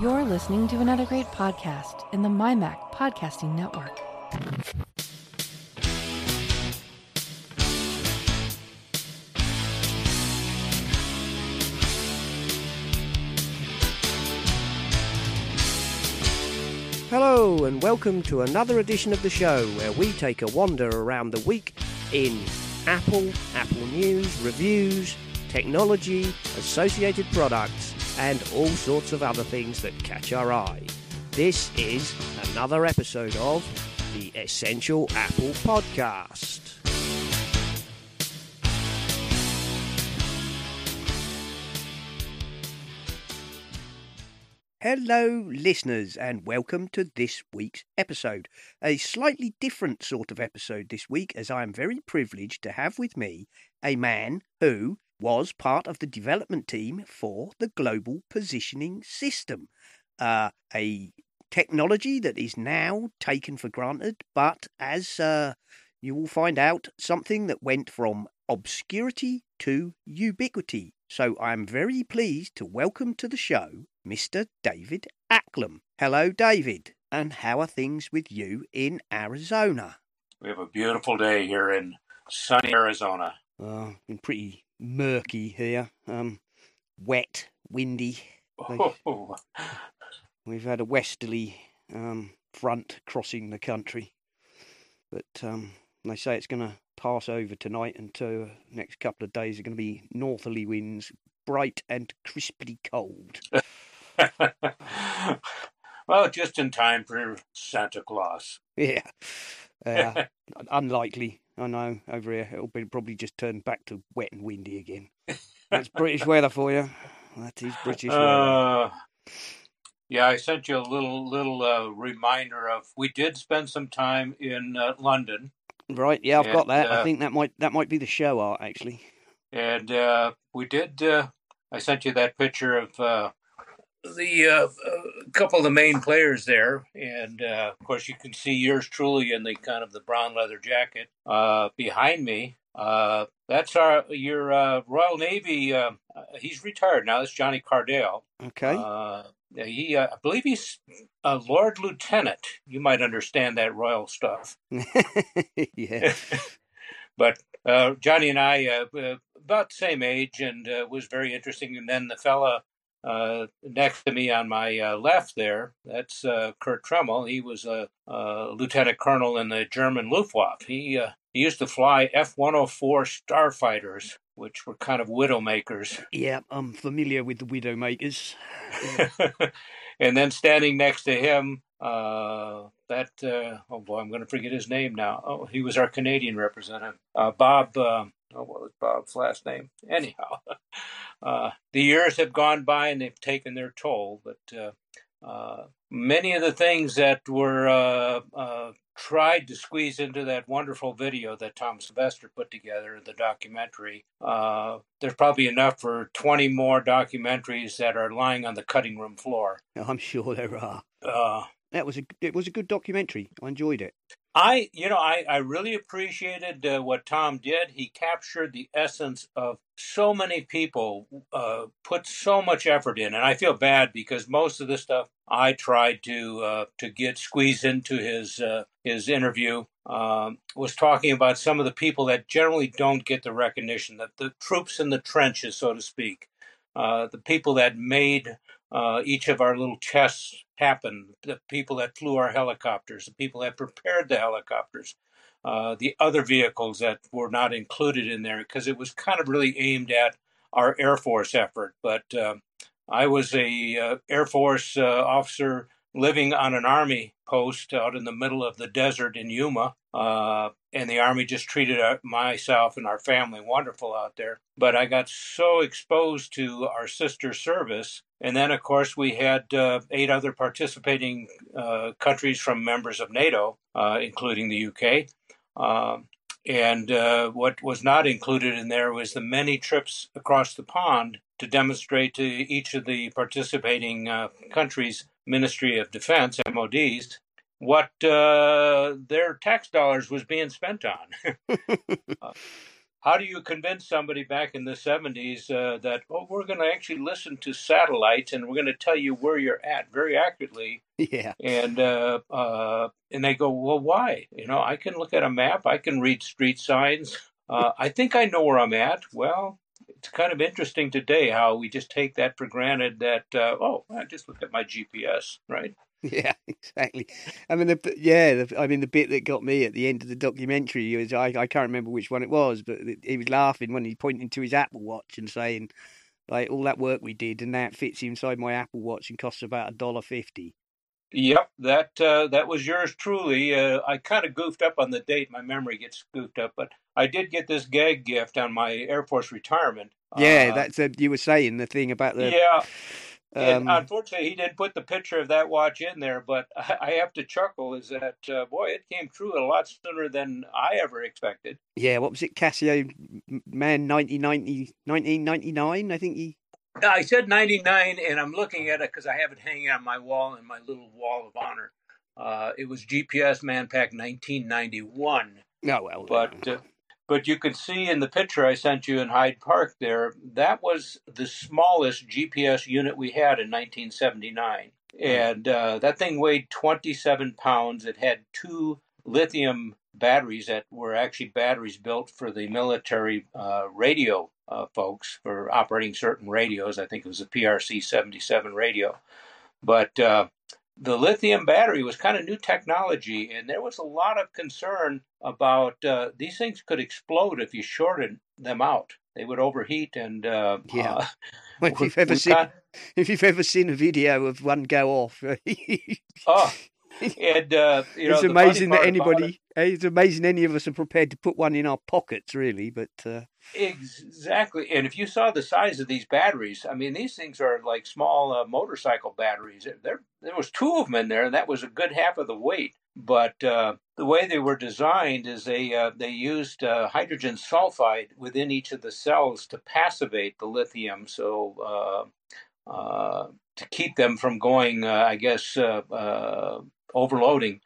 You're listening to another great podcast in the MyMac Podcasting Network. Hello, and welcome to another edition of the show where we take a wander around the week in Apple, Apple News, reviews, technology, associated products, and all sorts of other things that catch our eye. This is another episode of the Essential Apple Podcast. Hello, listeners, and welcome to this week's episode. A slightly different sort of episode this week, as I am very privileged to have with me a man who was part of the development team for the Global Positioning System, uh, a technology that is now taken for granted, but as uh, you will find out, something that went from obscurity to ubiquity. So I'm very pleased to welcome to the show Mr. David Acklam. Hello, David, and how are things with you in Arizona? We have a beautiful day here in sunny Arizona. Uh, been pretty murky here, um, wet, windy. Oh, We've had a westerly um, front crossing the country, but um, they say it's going to pass over tonight, and to next couple of days are going to be northerly winds, bright and crisply cold. well, just in time for Santa Claus. Yeah, uh, unlikely. I know over here it'll be probably just turn back to wet and windy again. That's British weather for you. That is British weather. Uh, yeah, I sent you a little little uh, reminder of we did spend some time in uh, London, Right, yeah, I've got and, that. I uh, think that might that might be the show art actually. and uh, we did. Uh, I sent you that picture of uh, the uh, a couple of the main players there, and uh, of course you can see yours truly in the kind of the brown leather jacket uh, behind me. Uh, that's our your uh, Royal Navy. Uh, he's retired now. That's Johnny Cardale. Okay. Uh, he, uh, I believe he's a Lord Lieutenant. You might understand that royal stuff. yeah. but uh, Johnny and I, uh, uh, about the same age, and uh, was very interesting. And then the fella uh, next to me on my uh, left there, that's uh, Kurt Tremmel. He was a, lieutenant colonel in the German Luftwaffe. He uh, he used to fly F one hundred four starfighters, which were kind of widowmakers. Yeah, I'm familiar with the Widowmakers. and then standing next to him, uh, that uh, oh boy, I'm going to forget his name now. Oh, he was our Canadian representative, uh, Bob. Oh, what was Bob's last name? Anyhow, uh, the years have gone by and they've taken their toll. But uh, uh, many of the things that were uh, uh, tried to squeeze into that wonderful video that Tom Sylvester put together, the documentary, uh, there's probably enough for 20 more documentaries that are lying on the cutting room floor. I'm sure there are. Uh, That was a it was a good documentary. I enjoyed it. I, you know, I, I really appreciated uh, what Tom did. He captured the essence of so many people, uh, put so much effort in, and I feel bad because most of the stuff I tried to uh, to get squeezed into his uh, his interview um, was talking about some of the people that generally don't get the recognition, that the troops in the trenches, so to speak, uh, the people that made uh, each of our little chests happened. the people that flew our helicopters, the people that prepared the helicopters, uh, the other vehicles that were not included in there, because it was kind of really aimed at our Air Force effort. But uh, I was a uh, Air Force uh, officer living on an Army post out in the middle of the desert in Yuma. Uh, and the Army just treated uh, myself and our family wonderful out there. But I got so exposed to our sister service. And then, of course, we had uh, eight other participating uh, countries from members of NATO, uh, including the UK. Um, and uh, what was not included in there was the many trips across the pond to demonstrate to each of the participating uh, countries' Ministry of Defense, MODs, what uh, their tax dollars was being spent on. How do you convince somebody back in the 70s uh, that oh we're going to actually listen to satellites and we're going to tell you where you're at very accurately Yeah. and uh, uh, and they go well why? You know i can look at a map i can read street signs uh, i think i know where i'm at. Well it's kind of interesting today how we just take that for granted that uh, oh i just look at my gps right Yeah, exactly. I mean, the, yeah, the, I mean, the bit that got me at the end of the documentary was I, I can't remember which one it was, but he was laughing when he pointed to his Apple Watch and saying, like, all that work we did, and it fits inside my Apple Watch and costs about a dollar fifty. Yep, that uh, that was yours truly. Uh, I kind of goofed up on the date. My memory gets goofed up, but I did get this gag gift on my Air Force retirement. Yeah, Uh, that's a, you were saying the thing about the. yeah. And um, unfortunately, he didn't put the picture of that watch in there. But I, have to chuckle. Is that uh, boy? It came true a lot sooner than I ever expected. yeah, what was it? Casio Man 1990, 1999, I think he. I said ninety nine, and I'm looking at it because I have it hanging on my wall in my little wall of honor. Uh, it was GPS Man Manpack 1991. No, well, but uh, but you could see in the picture I sent you in Hyde Park there that was the smallest GPS unit we had in 1979, and uh, that thing weighed 27 pounds. It had two lithium batteries that were actually batteries built for the military uh, radio uh, folks for operating certain radios. I think it was a PRC 77 radio, but uh, the lithium battery was kind of new technology, and there was a lot of concern about uh, these things could explode if you shorted them out. They would overheat, and uh, Yeah. uh, if you've ever seen, if you've ever seen a video of one go off, oh, and uh, you know, it's amazing that anybody. eh, It's amazing any of us are prepared to put one in our pockets, really. But uh, exactly, and if you saw the size of these batteries, I mean, these things are like small uh, motorcycle batteries. There, there was two of them in there, and that was a good half of the weight. But uh, the way they were designed is they uh, they used uh, hydrogen sulfide within each of the cells to passivate the lithium, so uh, uh, to keep them from going, uh, I guess, uh, uh, overloading.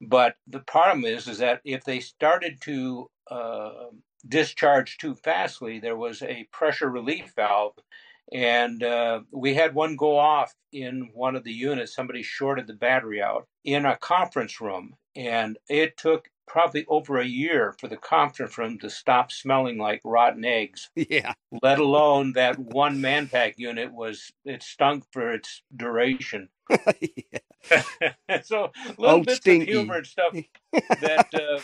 But the problem is, is that if they started to uh, discharge too fastly, there was a pressure relief valve, and uh, we had one go off in one of the units. Somebody shorted the battery out in a conference room, and it took probably over a year for the conference room to stop smelling like rotten eggs. yeah, Let alone that one manpack unit was it stunk for its duration. so little Old bits Stinky. of humor and stuff that uh,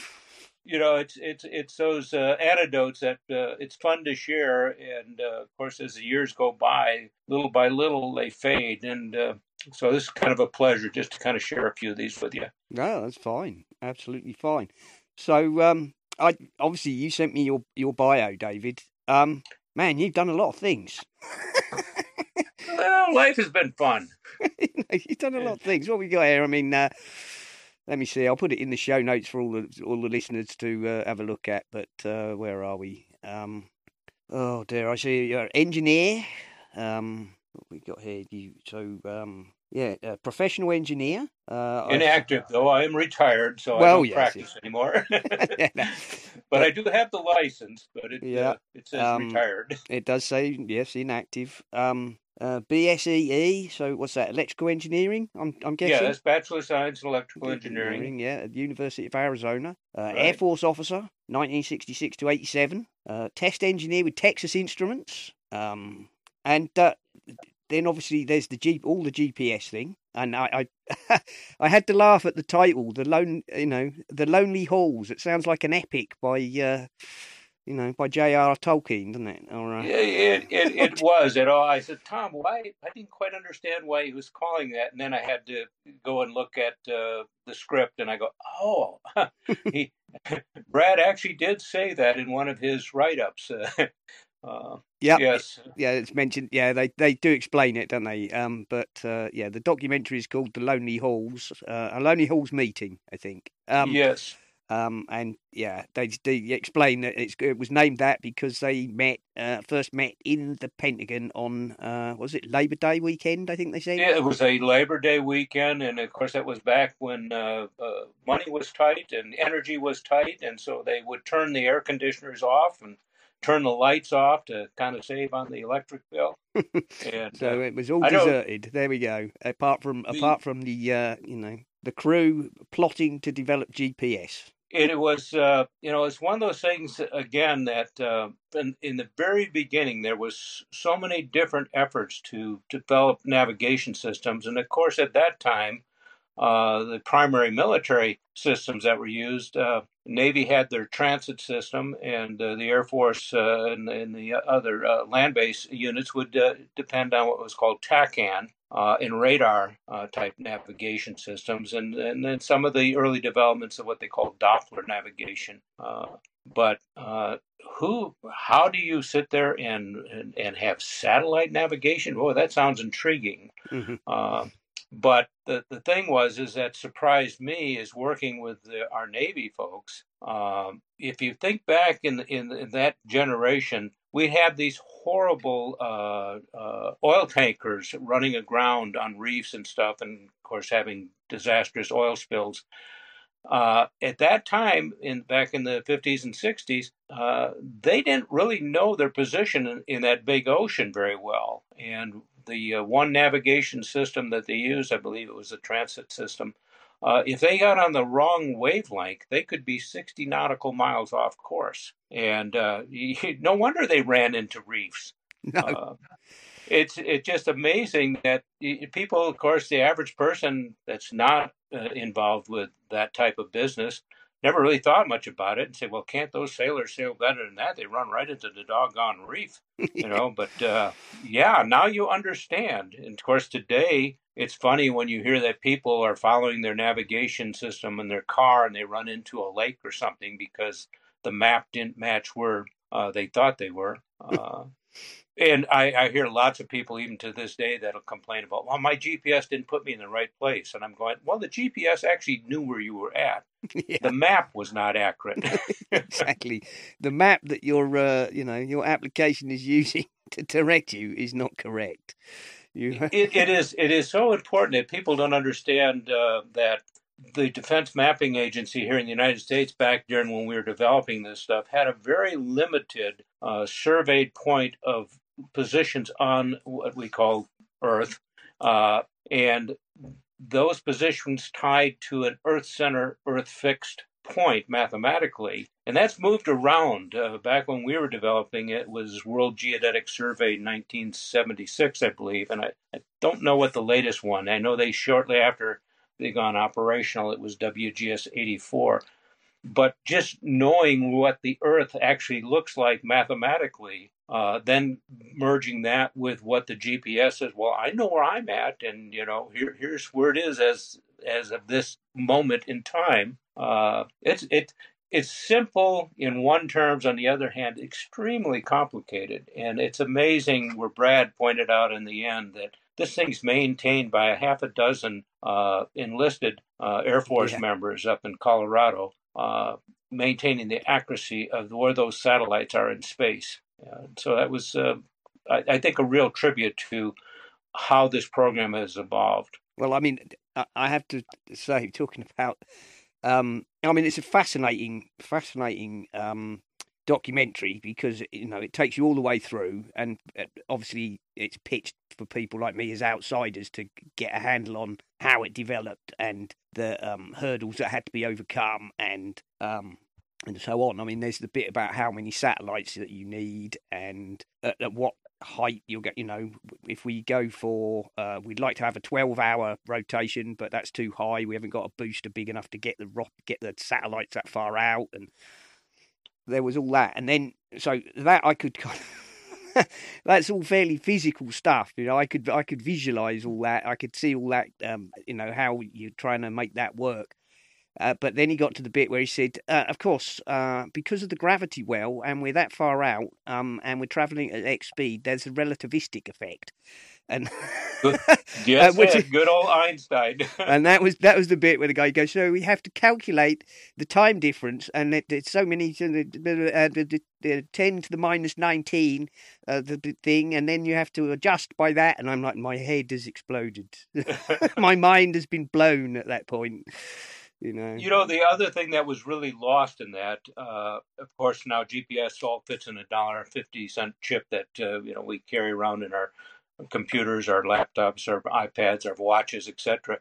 you know it's it's it's those uh, anecdotes that uh, it's fun to share and uh, of course as the years go by little by little they fade and uh, so this is kind of a pleasure just to kind of share a few of these with you no, that's fine, absolutely fine. So, um, I obviously you sent me your your bio, David. Um, man, you've done a lot of things. well life has been fun You've done a lot of things. What we got here? I mean, uh, let me see. I'll put it in the show notes for all the all the listeners to uh, have a look at. But uh, where are we? Um, oh dear, I see you're an engineer. Um, what we got here? You so um, yeah, a professional engineer. Uh, inactive though i am retired so i don't yes, practice anymore Yeah, no. but i do have the license but it Yeah, uh, it says um, retired It does say yes, inactive. Um, uh, BSEE. So what's that? Electrical engineering. I'm I'm yeah guessing. that's bachelor of science in electrical engineering Engineering, yeah, at the University of Arizona. Uh, Air Force officer, 1966 to 87. Uh, test engineer with Texas Instruments. Um, and uh, then obviously there's the G, all the GPS thing. And I, I, I had to laugh at the title, the lone, you know, the Lonely Halls. It sounds like an epic by, uh, you know, by J.R. Tolkien, doesn't it? Or, uh, Yeah, it, it, it was at all. I said, Tom, why? I didn't quite understand why he was calling that. And then I had to go and look at uh, the script and I go, oh, he, Brad actually did say that in one of his write ups. Uh, yeah, yes. yeah, it's mentioned. Yeah, they they do explain it, don't they? Um, but uh, yeah, the documentary is called "The Lonely Halls," uh, a Lonely Halls meeting, I think. Um, yes. Um, and yeah, they, they explain that it's, it was named that because they met uh, first met in the Pentagon on uh, was it Labor Day weekend? I think they said. Yeah, it was a Labor Day weekend, and of course that was back when uh, uh, money was tight and energy was tight, and so they would turn the air conditioners off, and turn the lights off to kind of save on the electric bill. And, so uh, it was all deserted. There we go. Apart from the, apart from the uh, you know the crew plotting to develop GPS. It was, uh, you know, it's one of those things again that uh, in, in, the very beginning there was so many different efforts to develop navigation systems, and of course at that time uh, the primary military systems that were used. Uh, Navy had their transit system, and uh, the Air Force uh, and, and, the other uh, land based units would uh, depend on what was called TACAN. and radar type navigation systems, and, and then some of the early developments of what they call Doppler navigation. but who, how do you sit there and, and, and have satellite navigation? Boy, that sounds intriguing. Mm-hmm. But the, the thing was, is that surprised me is working with the, our Navy folks. Um, if you think back in, in, in that generation, we had these horrible uh, uh, oil tankers running aground on reefs and stuff, and of course having disastrous oil spills. Uh, at that time, in back in the 50s and 60s, uh, they didn't really know their position in, in, that big ocean very well, and the uh, one navigation system that they used, I believe it was a transit system, uh, if they got on the wrong wavelength, they could be 60 nautical miles off course. And uh, no wonder they ran into reefs. No. Uh, it's it's just amazing that people, of course, the average person that's not uh, involved with that type of business never really thought much about it and said, well, can't those sailors sail better than that? They run right into the doggone reef, you know. But uh, yeah, now you understand. And of course, today it's funny when you hear that people are following their navigation system in their car and they run into a lake or something because the map didn't match where uh, they thought they were. Uh, and I, I, hear lots of people, even to this day, that'll complain about, well, my GPS didn't put me in the right place. And I'm going, well, the GPS actually knew where you were at. Yeah. The map was not accurate. exactly. The map that your, uh, you know, your application is using to direct you is not correct. You... it, it is. It is so important that people don't understand uh, that the Defense Mapping Agency here in the United States, back during when we were developing this stuff, had a very limited uh, surveyed point of positions on what we call Earth, uh, and those positions tied to an Earth center, Earth fixed point mathematically, and that's moved around. Uh, back when we were developing it was World Geodetic Survey 1976, I believe, and I, I don't know what the latest one. I know they shortly after they gone operational, it was WGS 84 but just knowing what the earth actually looks like mathematically uh, then merging that with what the gps says. well i know where i'm at and you know here, here's where it is as as of this moment in time uh, it's it it's simple in one terms on the other hand extremely complicated and it's amazing where brad pointed out in the end that this thing's maintained by a half a dozen uh, enlisted uh, Air Force yeah. members up in Colorado uh, maintaining the accuracy of where those satellites are in space. So that was, uh, I, I, think, a real tribute to how this program has evolved. Well, I mean, I have to say, talking about, um, I mean, it's a fascinating, fascinating um, documentary because you know it takes you all the way through, and uh, obviously it's pitched for people like me as outsiders to get a handle on how it developed and the um, hurdles that had to be overcome and um, and so on. I mean, there's the bit about how many satellites that you need and at, at what height you'll get. You know, if we go for, uh, we'd like to have a 12-hour rotation, but that's too high. We haven't got a booster big enough to get the rock, get the satellites that far out, and there was all that, and then so that I could. kind of that's all fairly physical stuff, you know. I could I could visualize all that. I could see all that, um, you know, how you're trying to make that work. Uh, but then he got to the bit where he said, uh, "Of course, uh, because of the gravity well, and we're that far out, um, and we're travelling at x speed, there's a relativistic effect." and good, yes, uh, which is, good old Einstein. and that was that was the bit where the guy goes, so we have to calculate the time difference, and it, it's so many, uh, the, the, ten to the minus nineteen, uh, the thing, and then you have to adjust by that. And I'm like, my head has exploded, my mind has been blown at that point. You know. You know, the other thing that was really lost in that, uh, of course, now GPS all fits in a dollar and fifty cent chip that uh, you know we carry around in our computers, our laptops, our iPads, our watches, etc.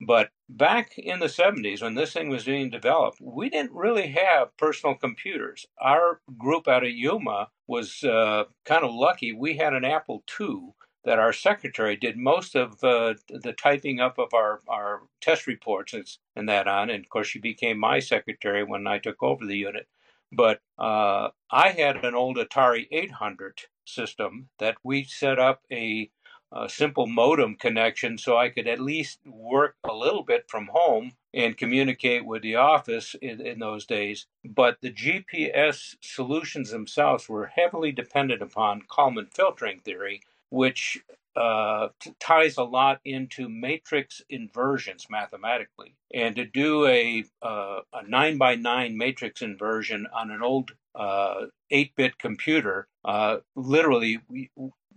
But back in the 70s, when this thing was being developed, we didn't really have personal computers. Our group out of Yuma was uh, kind of lucky. We had an Apple II that our secretary did most of uh, the typing up of our, our test reports and that on. And of course, she became my secretary when I took over the unit. But uh, I had an old Atari 800 system that we set up a, a, simple modem connection so I could at least work a little bit from home and communicate with the office in, in those days. But the GPS solutions themselves were heavily dependent upon Kalman filtering theory which uh, t- ties a lot into matrix inversions mathematically. And to do a, uh, a nine by nine matrix inversion on an old uh, eight bit computer uh, literally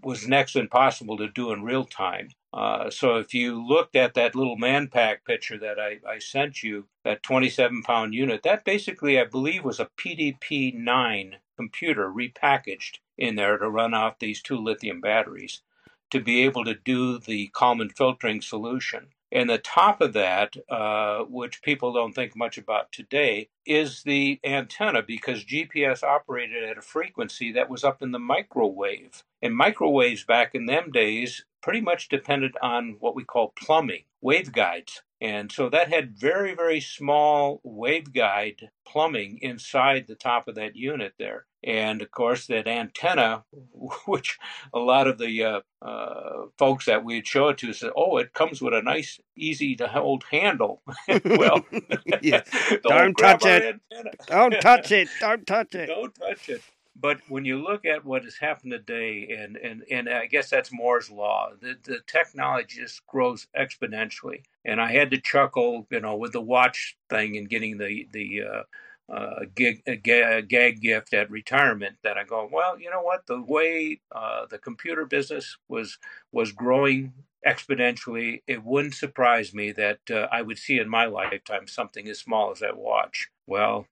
was next impossible to do in real time. Uh, so if you looked at that little manpack picture that I, I, sent you, that 27 pound unit, that basically, I believe, was a PDP 9 computer repackaged in there to run off these two lithium batteries to be able to do the Kalman filtering solution. And the top of that, uh, which people don't think much about today, is the antenna because GPS operated at a frequency that was up in the microwave. And microwaves back in them days pretty much depended on what we call plumbing, waveguides. And so that had very, very small waveguide plumbing inside the top of that unit there. And of course, that antenna, which a lot of the uh, uh, folks that we'd show it to said, oh, it comes with a nice, easy to hold handle. well, don't touch it. Don't touch it. Don't touch it. Don't touch it. But when you look at what has happened today, and, and, and I guess that's Moore's law, the, the technology just grows exponentially. And I had to chuckle, you know, with the watch thing and getting the the uh, uh, gig, a, gag gift at retirement that I go, well, you know what? The way uh, the computer business was was growing exponentially, it wouldn't surprise me that uh, I would see in my lifetime something as small as that watch. Well,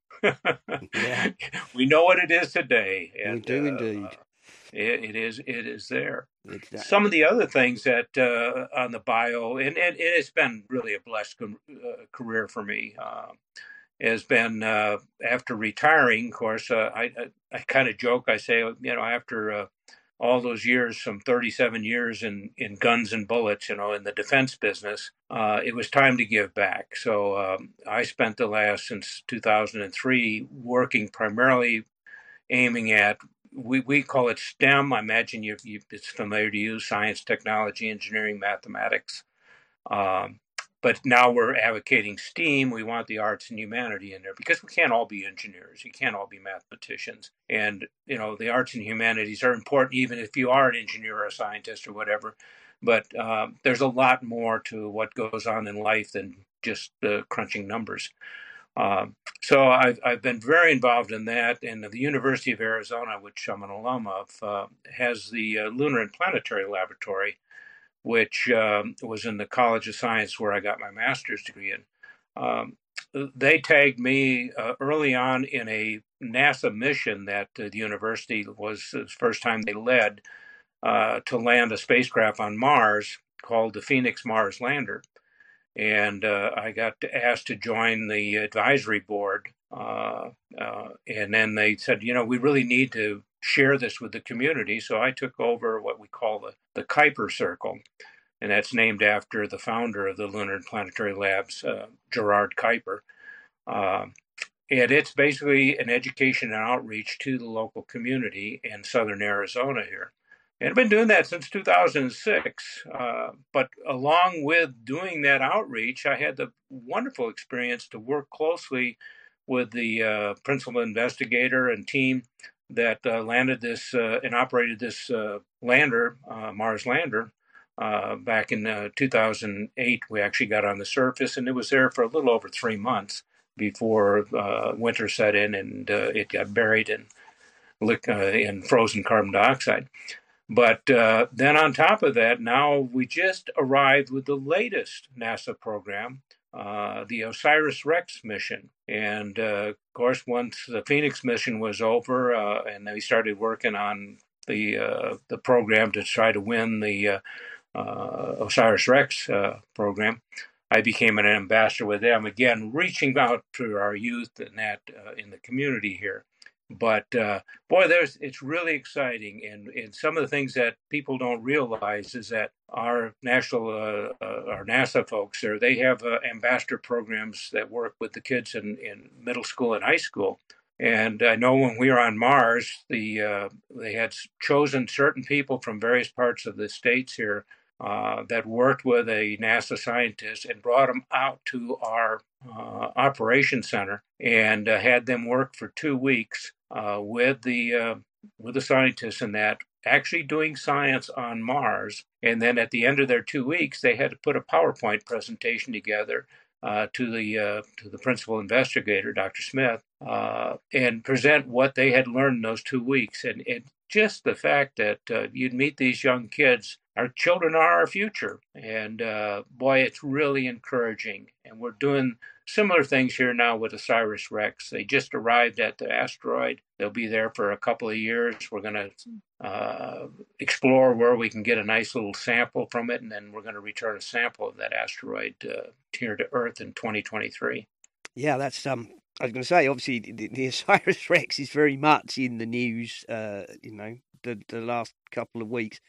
yeah. we know what it is today. And, we do uh, indeed. It, it is. It is there. Exactly. Some of the other things that uh, on the bio, and, and it's been really a blessed career for me has been uh, after retiring. Of course, uh, I I, I kind of joke. I say, you know, after uh, all those years, some 37 years in in guns and bullets, you know, in the defense business, uh, it was time to give back. So um, I spent the last since 2003 working primarily aiming at. We, we call it STEM. I imagine you, you it's familiar to you: science, technology, engineering, mathematics. Um, but now we're advocating STEAM. We want the arts and humanity in there because we can't all be engineers. You can't all be mathematicians. And, you know, the arts and humanities are important even if you are an engineer or a scientist or whatever. But um, there's a lot more to what goes on in life than just uh, crunching numbers. Um, so I've, I've been very involved in that. And the University of Arizona, which I'm an alum of, uh, has the uh, Lunar and Planetary Laboratory which um, was in the College of Science where I got my master's degree in. Um, they tagged me uh, early on in a NASA mission that uh, the university was the first time they led uh, to land a spacecraft on Mars called the Phoenix Mars Lander. And uh, I got asked to join the advisory board. Uh, uh, and then they said, you know, we really need to share this with the community. So I took over what we call the, the Kuiper Circle, and that's named after the founder of the Lunar and Planetary Labs, uh, Gerard Kuiper. Uh, and it's basically an education and outreach to the local community in southern Arizona here. And I've been doing that since 2006. Uh, but along with doing that outreach, I had the wonderful experience to work closely with the uh, principal investigator and team that uh, landed this uh, and operated this uh, lander, uh, Mars lander, uh, back in uh, 2008. We actually got on the surface, and it was there for a little over three months before winter set in and it got buried in in frozen carbon dioxide. But uh, then on top of that, now we just arrived with the latest NASA program, uh, the OSIRIS REx mission. And uh, of course, once the Phoenix mission was over uh, and they started working on the uh, the program to try to win the uh, OSIRIS REx program, I became an ambassador with them again, reaching out to our youth and that in the community here but uh, boy, there's it's really exciting, and and some of the things that people don't realize is that our national uh, uh, our NASA folks there they have uh, ambassador programs that work with the kids in in middle school and high school. And I know when we were on Mars, the uh, they had chosen certain people from various parts of the states here uh, that worked with a NASA scientist and brought them out to our uh, operation center and uh, had them work for two weeks uh, with the uh, with the scientists in that actually doing science on Mars. And then at the end of their two weeks, they had to put a PowerPoint presentation together uh, to the to the principal investigator, Dr. Smith, and present what they had learned in those two weeks. And, and just the fact that uh, you'd meet these young kids our children are our future. And uh, boy, it's really encouraging. And we're doing similar things here now with OSIRIS REx. They just arrived at the asteroid. They'll be there for a couple of years. We're going to uh, explore where we can get a nice little sample from it, and then we're going to return a sample of that asteroid uh, here to Earth in 2023. Yeah, that's um. I was going to say, obviously, the, the OSIRIS REx is very much in the news. Uh, you know, the the last couple of weeks.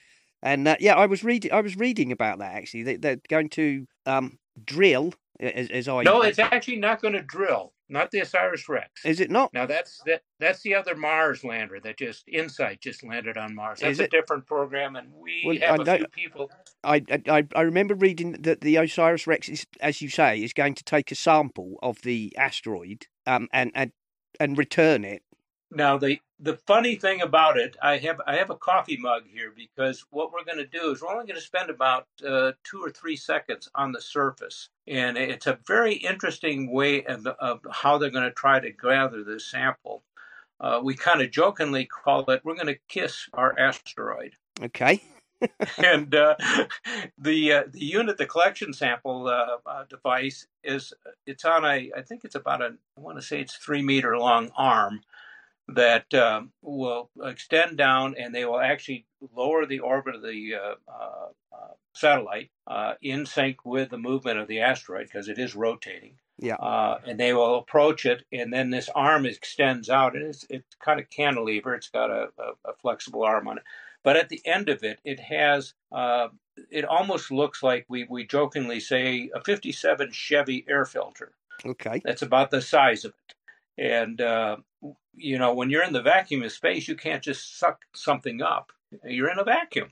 And uh, yeah, I was reading. I was reading about that actually. They, are going to um, drill. As, as, I no, it's actually not going to drill. Not the OSIRIS REx. Is it not? Now that's that. That's the other Mars lander that just InSight just landed on Mars. That's a different program, and we well, have I a few people. I, I I remember reading that the OSIRIS REx, is, as you say, is going to take a sample of the asteroid um, and and and return it now the the funny thing about it, I have I have a coffee mug here because what we're going to do is we're only going to spend about uh, two or three seconds on the surface, and it's a very interesting way of, of how they're going to try to gather this sample. Uh, we kind of jokingly call it "we're going to kiss our asteroid." Okay. and uh, the uh, the unit, the collection sample uh, uh, device is it's on a I think it's about a I want to say it's three meter long arm that um, will extend down and they will actually lower the orbit of the uh, uh, uh satellite uh, in sync with the movement of the asteroid because it is rotating. Yeah. Uh, and they will approach it, and then this arm extends out, and it's, it's kind of cantilever. It's got a, a, a, flexible arm on it. But at the end of it, it has, it almost looks like we, we jokingly say a 57 Chevy air filter. Okay. That's about the size of it. And, uh, you know, when you're in the vacuum of space, you can't just suck something up. You're in a vacuum.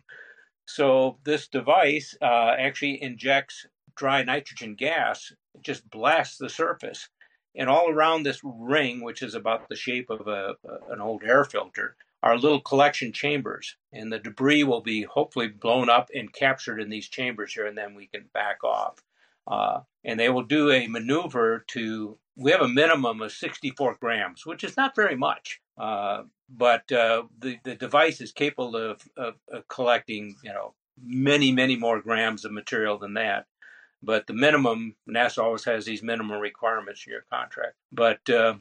So this device uh, actually injects dry nitrogen gas, just blasts the surface. And all around this ring, which is about the shape of a, an old air filter, are little collection chambers. And the debris will be hopefully blown up and captured in these chambers here, and then we can back off. Uh, and they will do a maneuver to we have a minimum of 64 grams, which is not very much. Uh, but uh, the the device is capable of, of, of, collecting, you know, many many more grams of material than that. But the minimum NASA always has these minimum requirements in your contract. But uh,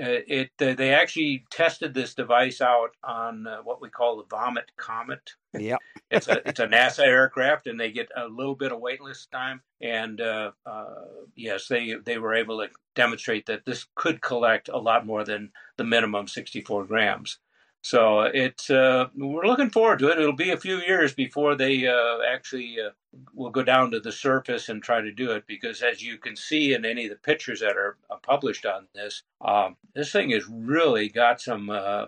uh, it uh, they actually tested this device out on uh, what we call the Vomit Comet. Yeah, it's a it's a NASA aircraft, and they get a little bit of weightless time. And uh, uh, yes, they they were able to demonstrate that this could collect a lot more than the minimum 64 grams. So it's uh, we're looking forward to it. It'll be a few years before they uh, actually uh, will go down to the surface and try to do it because, as you can see in any of the pictures that are uh, published on this, um, this thing has really got some uh,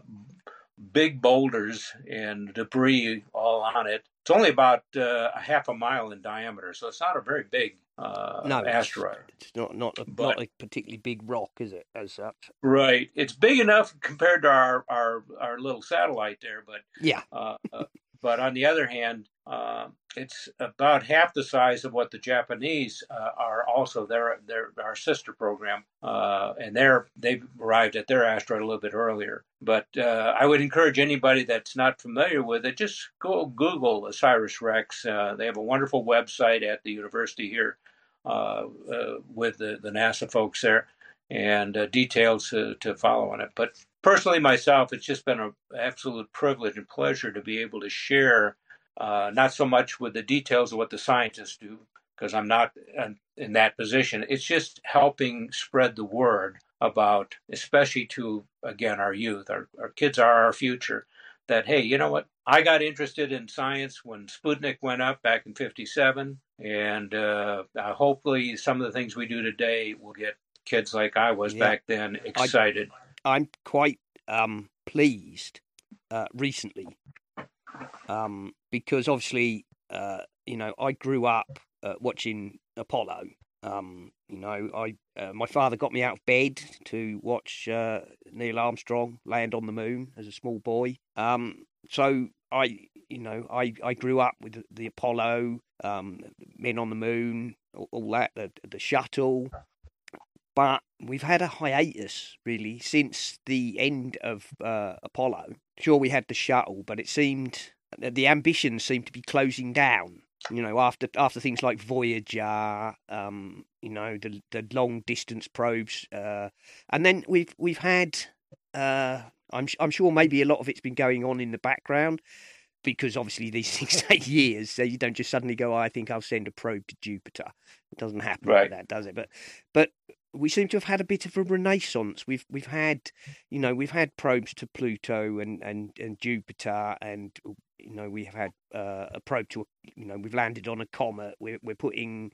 big boulders and debris all on it. It's only about uh, a half a mile in diameter, so it's not a very big uh, no, asteroid. It's not not a, but, not a particularly big rock, is it? As such, right? It's big enough compared to our our, our little satellite there, but yeah. Uh, uh, but on the other hand, Uh, it's about half the size of what the Japanese uh, are. Also, they're, they're our sister program, uh, and they're they've arrived at their asteroid a little bit earlier. But uh, I would encourage anybody that's not familiar with it, just go Google OSIRIS REx. Uh, they have a wonderful website at the university here uh, with the, the NASA folks there, and details to follow on it. But personally, myself, it's just been an absolute privilege and pleasure to be able to share uh, not so much with the details of what the scientists do, because I'm not in that position. It's just helping spread the word about, especially to, again, our youth. Our, our kids are our future. That, hey, you know what? I got interested in science when Sputnik went up back in 57. And uh, uh, hopefully, some of the things we do today will get kids like I was yeah. back then excited. I, am quite um, pleased uh, recently um, because obviously, uh, you know, I grew up uh, watching Apollo. Um, you know, I uh, my father got me out of bed to watch uh, Neil Armstrong land on the moon as a small boy. Um, so I, you know, I, I grew up with the, Apollo, um, men on the moon, all, all that, the, the shuttle. But we've had a hiatus really since the end of uh, Apollo. Sure, we had the shuttle, but it seemed the ambitions seemed to be closing down. You know, after after things like Voyager, um, you know, the the long distance probes, uh, and then we've we've had. Uh, I'm I'm sure maybe a lot of it's been going on in the background because obviously these things take years. So you don't just suddenly go, oh, "I think I'll send a probe to Jupiter." It doesn't happen right. like that, does it? But but we seem to have had a bit of a renaissance. We've we've had, you know, we've had probes to Pluto and and and Jupiter, and you know we have had uh, a probe to, you know, we've landed on a comet. We're we're putting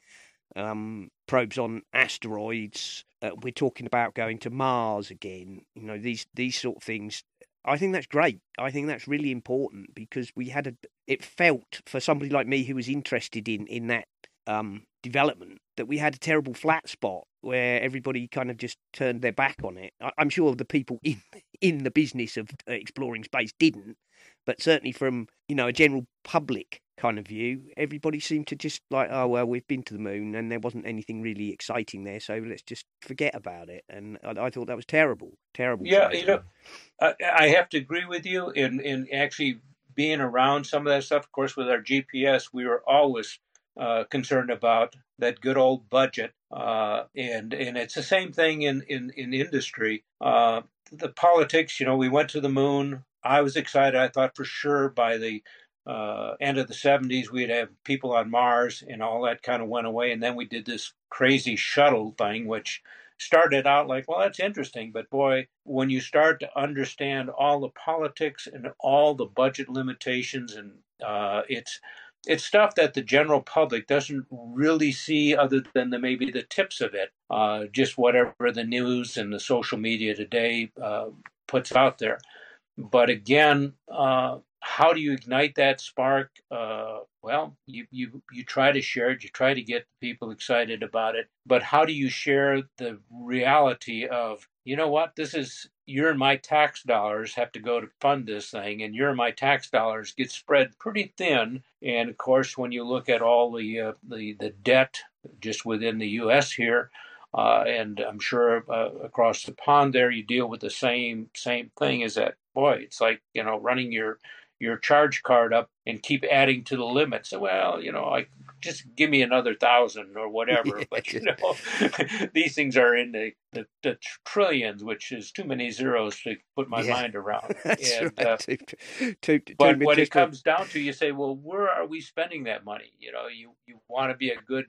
um, probes on asteroids. Uh, we're talking about going to Mars again. You know, these these sort of things. I think that's great. I think that's really important because we had a. It felt for somebody like me who was interested in in that um, development that we had a terrible flat spot where everybody kind of just turned their back on it. I'm sure the people in in the business of uh, exploring space didn't, but certainly from you know a general public kind of view, everybody seemed to just like, oh well, we've been to the moon and there wasn't anything really exciting there, so let's just forget about it. And I, I thought that was terrible, terrible. Yeah, you know, I, I have to agree with you in in actually being around some of that stuff. Of course, with our GPS, we were always uh, concerned about that good old budget. Uh, and and it's the same thing in in in industry. Uh, the politics, you know, we went to the moon. I was excited. I thought for sure by the uh, end of the 70s we'd have people on Mars, and all that kind of went away. And then we did this crazy shuttle thing, which started out like, well, that's interesting, but boy, when you start to understand all the politics and all the budget limitations, and uh, it's it's stuff that the general public doesn't really see other than the, maybe the tips of it uh, just whatever the news and the social media today uh, puts out there. But again uh, how do you ignite that spark? Uh, well you, you you try to share it you try to get people excited about it but how do you share the reality of you know what this is your and my tax dollars have to go to fund this thing, and your and my tax dollars get spread pretty thin. And of course, when you look at all the uh, the the debt just within the U.S. here, uh, and I'm sure uh, across the pond there, you deal with the same same thing. Is that boy? It's like you know running your your charge card up and keep adding to the limits. Well, you know, I just give me another thousand or whatever. But you know, these things are in the, the, the, trillions, which is too many zeros to put my yeah, mind around. and, right. uh, but when it comes down to, you say, well, where are we spending that money? You know, you you want to be a good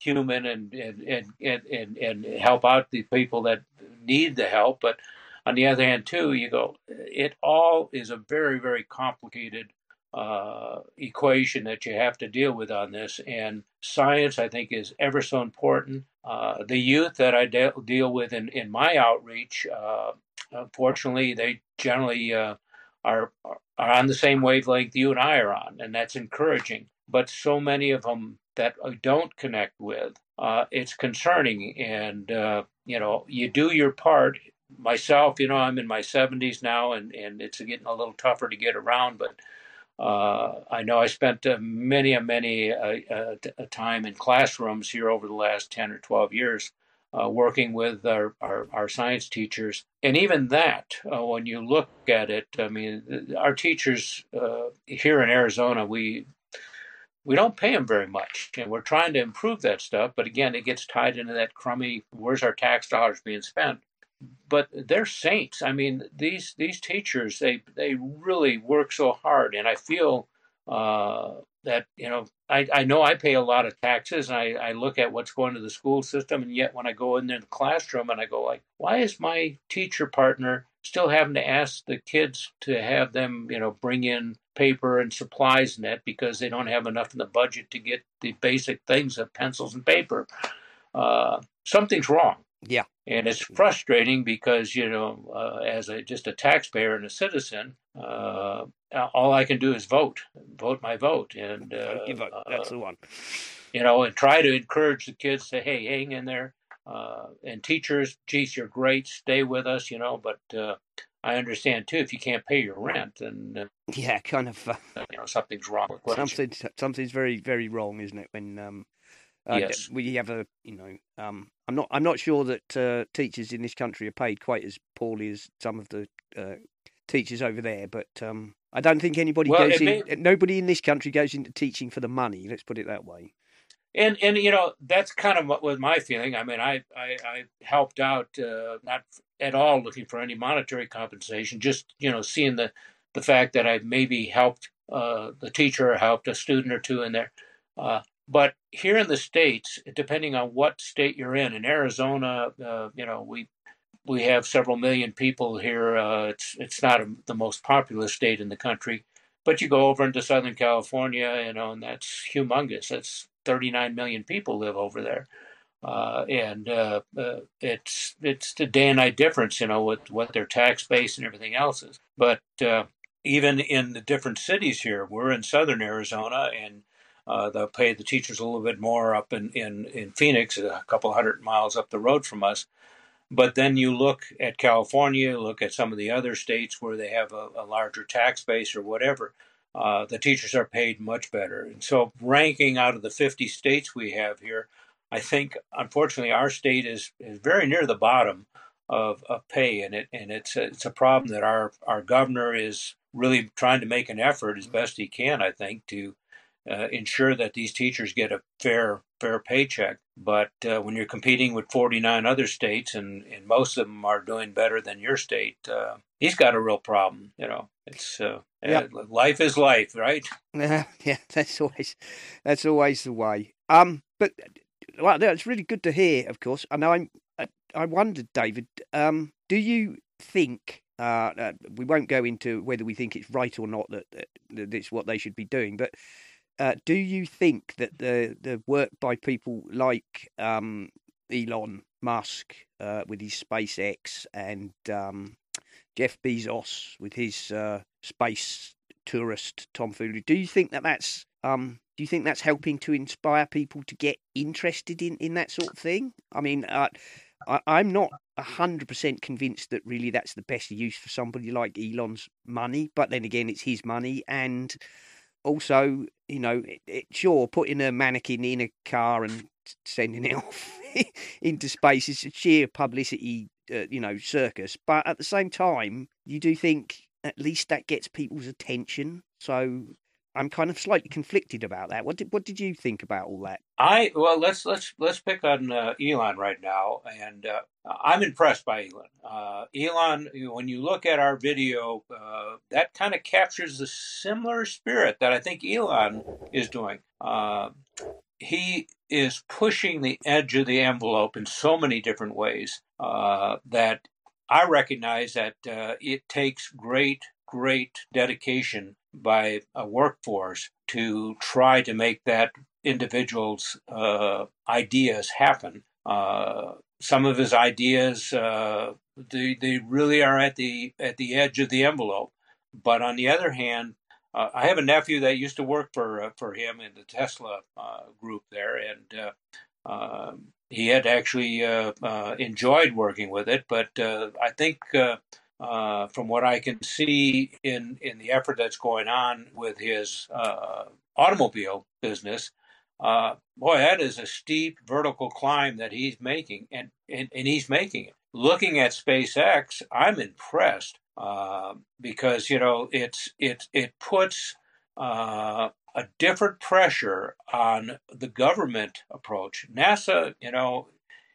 human and and, and and and and help out the people that need the help, but on the other hand, too, you go, it all is a very, very complicated uh, equation that you have to deal with on this. And science, I think, is ever so important. Uh, the youth that I de- deal with in, in my outreach, uh, unfortunately, they generally uh, are are on the same wavelength you and I are on, and that's encouraging. But so many of them that I don't connect with, uh, it's concerning. And uh, you know, you do your part myself, you know, I'm in my 70s now, and and it's getting a little tougher to get around, but Uh, I know I spent uh, many, many uh, uh, a time in classrooms here over the last 10 or 12 years uh, working with our, our, our, science teachers. And even that, uh, when you look at it, I mean, our teachers here in Arizona, we we don't pay them very much, and we're trying to improve that stuff. But again, it gets tied into that crummy where's our tax dollars being spent? But they're saints. I mean, these these teachers they they really work so hard, and I feel uh, that you know I, I know I pay a lot of taxes, and I, I look at what's going to the school system, and yet when I go in there in the classroom and I go like, why is my teacher partner still having to ask the kids to have them you know bring in paper and supplies and that because they don't have enough in the budget to get the basic things of pencils and paper. Uh, something's wrong. Yeah. And it's frustrating because, you know, uh, as a, just a taxpayer and a citizen, uh, all I can do is vote, vote my vote. And uh, vote. That's the one. You know, and try to encourage the kids to, hey, hang in there. Uh, and teachers, geez, you're great. Stay with us, you know, but uh, I understand too if you can't pay your rent and uh, yeah, kind of uh, you know something's wrong with something. Something's very very wrong, isn't it? When um, uh, yes. we have a you know um, I'm not I'm not sure that uh, teachers in this country are paid quite as poorly as some of the uh, teachers over there, but um, I don't think anybody well, goes in. May... Nobody in this country goes into teaching for the money. Let's put it that way. And and you know that's kind of what was my feeling. I mean, I I, I helped out uh, not at all looking for any monetary compensation, just you know seeing the the fact that I maybe helped uh, the teacher or helped a student or two in there. Uh, but here in the states, depending on what state you're in, in Arizona, uh, you know, we we have several million people here. Uh, it's it's not a, the most populous state in the country, but you go over into Southern California, you know, and that's humongous. That's 39 million people live over there, uh, and uh, uh, it's it's the day and night difference, you know, with what their tax base and everything else is. But uh, even in the different cities here, we're in Southern Arizona, and uh, they'll pay the teachers a little bit more up in, in, in Phoenix, a couple hundred miles up the road from us. But then you look at California, look at some of the other states where they have a, a larger tax base or whatever. Uh, the teachers are paid much better. And so, ranking out of the 50 states we have here, I think unfortunately our state is, is very near the bottom of, of pay, and it and it's a, it's a problem that our our governor is really trying to make an effort as best he can. I think to uh, ensure that these teachers get a fair fair paycheck. But uh, when you're competing with 49 other states, and, and most of them are doing better than your state, uh, he's got a real problem. You know, it's uh, yep. life is life, right? Yeah, yeah, that's always that's always the way. Um, but well, that's really good to hear. Of course, I know. I'm. I, I wondered, David. Um, do you think uh, uh, we won't go into whether we think it's right or not that, that, that it's what they should be doing, but uh, do you think that the the work by people like um, Elon Musk uh, with his SpaceX and um, Jeff Bezos with his uh, space tourist tomfoolery, do you think that that's um, do you think that's helping to inspire people to get interested in, in that sort of thing? I mean, uh, I, I'm not hundred percent convinced that really that's the best use for somebody like Elon's money, but then again, it's his money and also, you know, it, it, sure, putting a mannequin in a car and sending it off into space is a sheer publicity, uh, you know, circus. But at the same time, you do think at least that gets people's attention. So I'm kind of slightly conflicted about that. What did what did you think about all that? I well, let's let's let's pick on uh, Elon right now, and uh, I'm impressed by Elon. Uh, Elon, when you look at our video, uh, that kind of captures the similar spirit that I think Elon is doing. Uh, he is pushing the edge of the envelope in so many different ways uh, that I recognize that it takes great great dedication by a workforce to try to make that individual's uh, ideas happen. Uh, some of his ideas, uh, they, they really are at the at the edge of the envelope. But on the other hand, uh, I have a nephew that used to work for uh, for him in the Tesla uh, group there, and um, he had actually enjoyed working with it. But I think uh, from what I can see in in the effort that's going on with his uh, automobile business, uh, boy, that is a steep vertical climb that he's making, and, and, and he's making it. Looking at SpaceX, I'm impressed uh, because you know it's it it puts uh, a different pressure on the government approach. NASA, you know,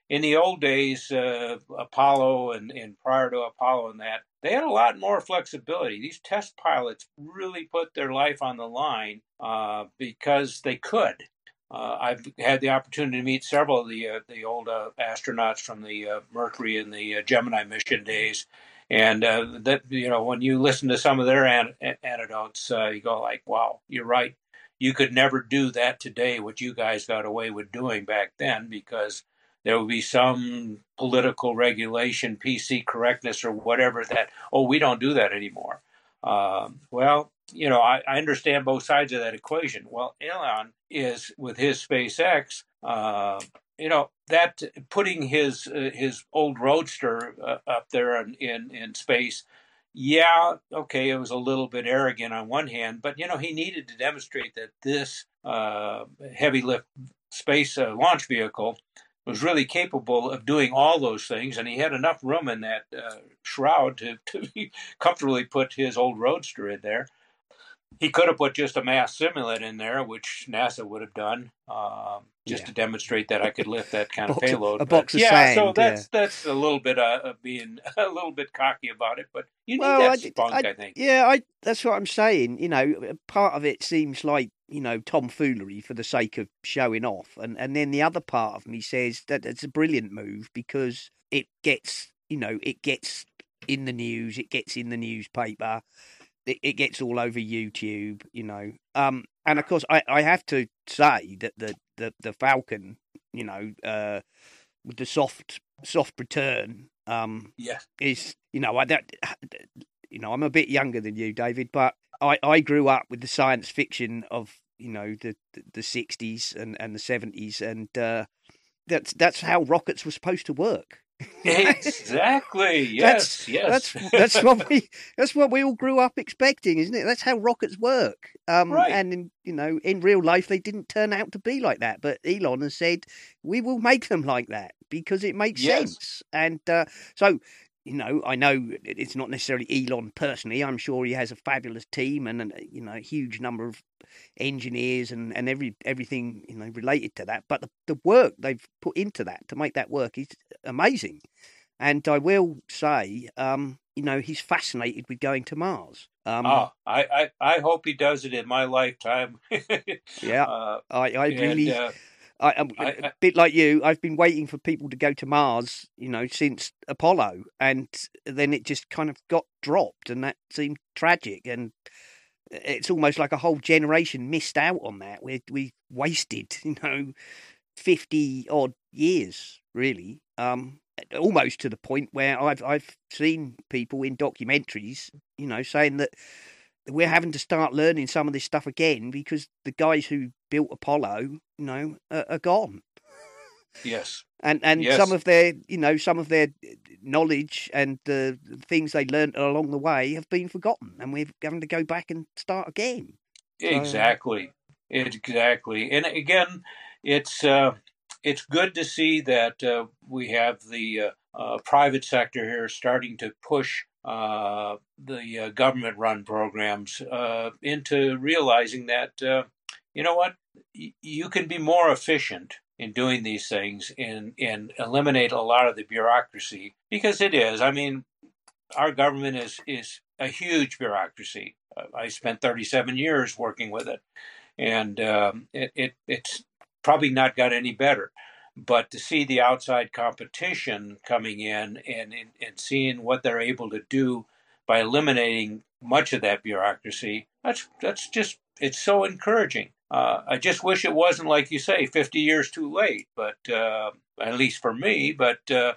in the old days, uh, Apollo and, and prior to Apollo and that, they had a lot more flexibility. These test pilots really put their life on the line uh, because they could. Uh, I've had the opportunity to meet several of the uh, the old uh, astronauts from the uh, Mercury and the Gemini mission days, and that you know when you listen to some of their an- anecdotes, you go like, "Wow, you're right. You could never do that today. What you guys got away with doing back then, because there will be some political regulation, PC correctness, or whatever that, oh, we don't do that anymore. Um, well, you know, I, I, understand both sides of that equation. Well, Elon is with his SpaceX, uh, you know, that putting his uh, his old roadster uh, up there in, in, in space. Yeah, okay, it was a little bit arrogant on one hand, but you know, he needed to demonstrate that this uh, heavy lift space uh, launch vehicle was really capable of doing all those things, and he had enough room in that uh, shroud to, to comfortably put his old roadster in there. He could have put just a mass simulant in there, which NASA would have done, um, just yeah. to demonstrate that I could lift that kind of payload. A box but, of yeah, sand, so that's yeah. that's a little bit uh, of being a little bit cocky about it, but you need well, that I, spunk, I, I, think. Yeah, I, that's what I'm saying. You know, part of it seems like you know tomfoolery for the sake of showing off, and and then the other part of me says that it's a brilliant move because it gets you know it gets in the news, it gets in the newspaper it, it gets all over YouTube, you know. Um, and of course, I, I have to say that the, the, the Falcon, you know, uh, with the soft soft return, um, yeah, is you know I that you know I'm a bit younger than you, David, but I, I grew up with the science fiction of you know the the sixties and, and the seventies, and uh, that's that's how rockets were supposed to work exactly. Yes. That's, yes. That's that's what we that's what we all grew up expecting, isn't it? That's how rockets work. Um, right. And in, you know, in real life, they didn't turn out to be like that. But Elon has said we will make them like that because it makes yes. sense. And uh, so you know, I know it's not necessarily Elon personally. I'm sure he has a fabulous team and, you know a huge number of engineers and, and every everything you know related to that. But the, the work they've put into that to make that work is amazing. And I will say, um, you know, he's fascinated with going to Mars. Um, oh, I, I, I hope he does it in my lifetime. yeah, uh, I, I really. And, uh, I, am a bit like you. I've been waiting for people to go to Mars, you know, since Apollo, and then it just kind of got dropped, and that seemed tragic. And it's almost like a whole generation missed out on that. We we wasted, you know, fifty odd years, really. Um, almost to the point where I've I've seen people in documentaries, you know, saying that we're having to start learning some of this stuff again because the guys who built Apollo, you know, are, are gone. Yes. And and yes. some of their, you know, some of their knowledge and the things they learned along the way have been forgotten, and we're having to go back and start again. Exactly. So, exactly. And again, it's uh, it's good to see that uh, we have the uh, uh private sector here starting to push uh, the uh, government run programs uh, into realizing that, uh, you know what, y- you can be more efficient in doing these things and, and eliminate a lot of the bureaucracy because it is. I mean, our government is, is a huge bureaucracy. I spent 37 years working with it, and um, it, it, it's probably not got any better. But to see the outside competition coming in and, and, and seeing what they're able to do by eliminating much of that bureaucracy, that's that's just it's so encouraging. Uh, I just wish it wasn't like you say, 50 years too late. But uh, at least for me. But uh,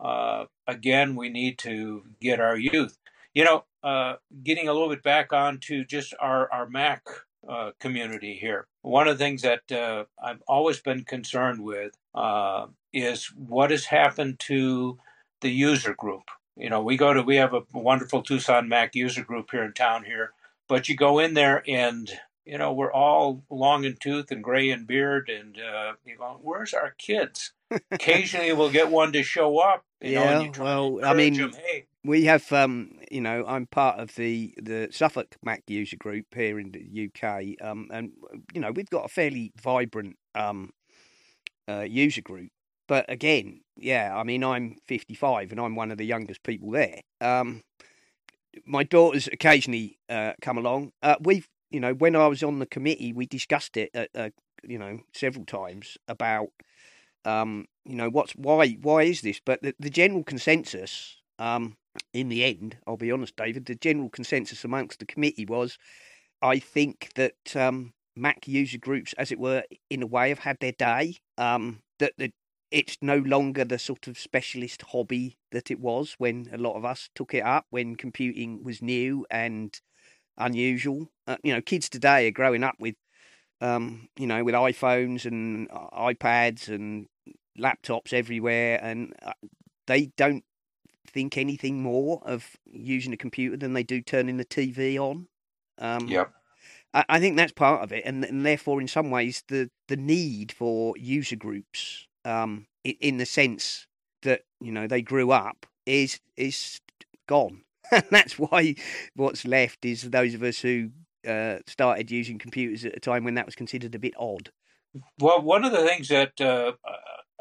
uh again, we need to get our youth. You know, uh, getting a little bit back onto just our our Mac uh, community here. One of the things that I've always been concerned with is what has happened to the user group. you know, we go to we have a wonderful Tucson Mac user group here in town here, but you go in there and you know we're all long in tooth and gray in beard, and uh, you go, where's our kids? Occasionally, we'll get one to show up. You yeah, know, and you well, I mean, encourage 'em, hey, we have, um, you know, I'm part of the the Suffolk Mac user group here in the UK, um, and you know we've got a fairly vibrant um, uh, user group. But again, yeah, I mean, I'm 55 and I'm one of the youngest people there. Um, my daughters occasionally uh, come along. Uh, we've, you know, when I was on the committee, we discussed it, uh, uh, you know, several times about, um, you know, what's why why is this? But the, the general consensus, um, in the end, I'll be honest, David, the general consensus amongst the committee was, I think that um, Mac user groups, as it were, in a way, have had their day. Um, that the it's no longer the sort of specialist hobby that it was when a lot of us took it up when computing was new and unusual. Uh, you know, kids today are growing up with, um, you know, with iPhones and uh, iPads and laptops everywhere, and uh, they don't think anything more of using a computer than they do turning the TV on. Um, yep. I, I think that's part of it, and, and therefore, in some ways, the the need for user groups, um, i- in the sense that you know they grew up, is is gone. And that's why what's left is those of us who uh, started using computers at a time when that was considered a bit odd. Well, one of the things that uh,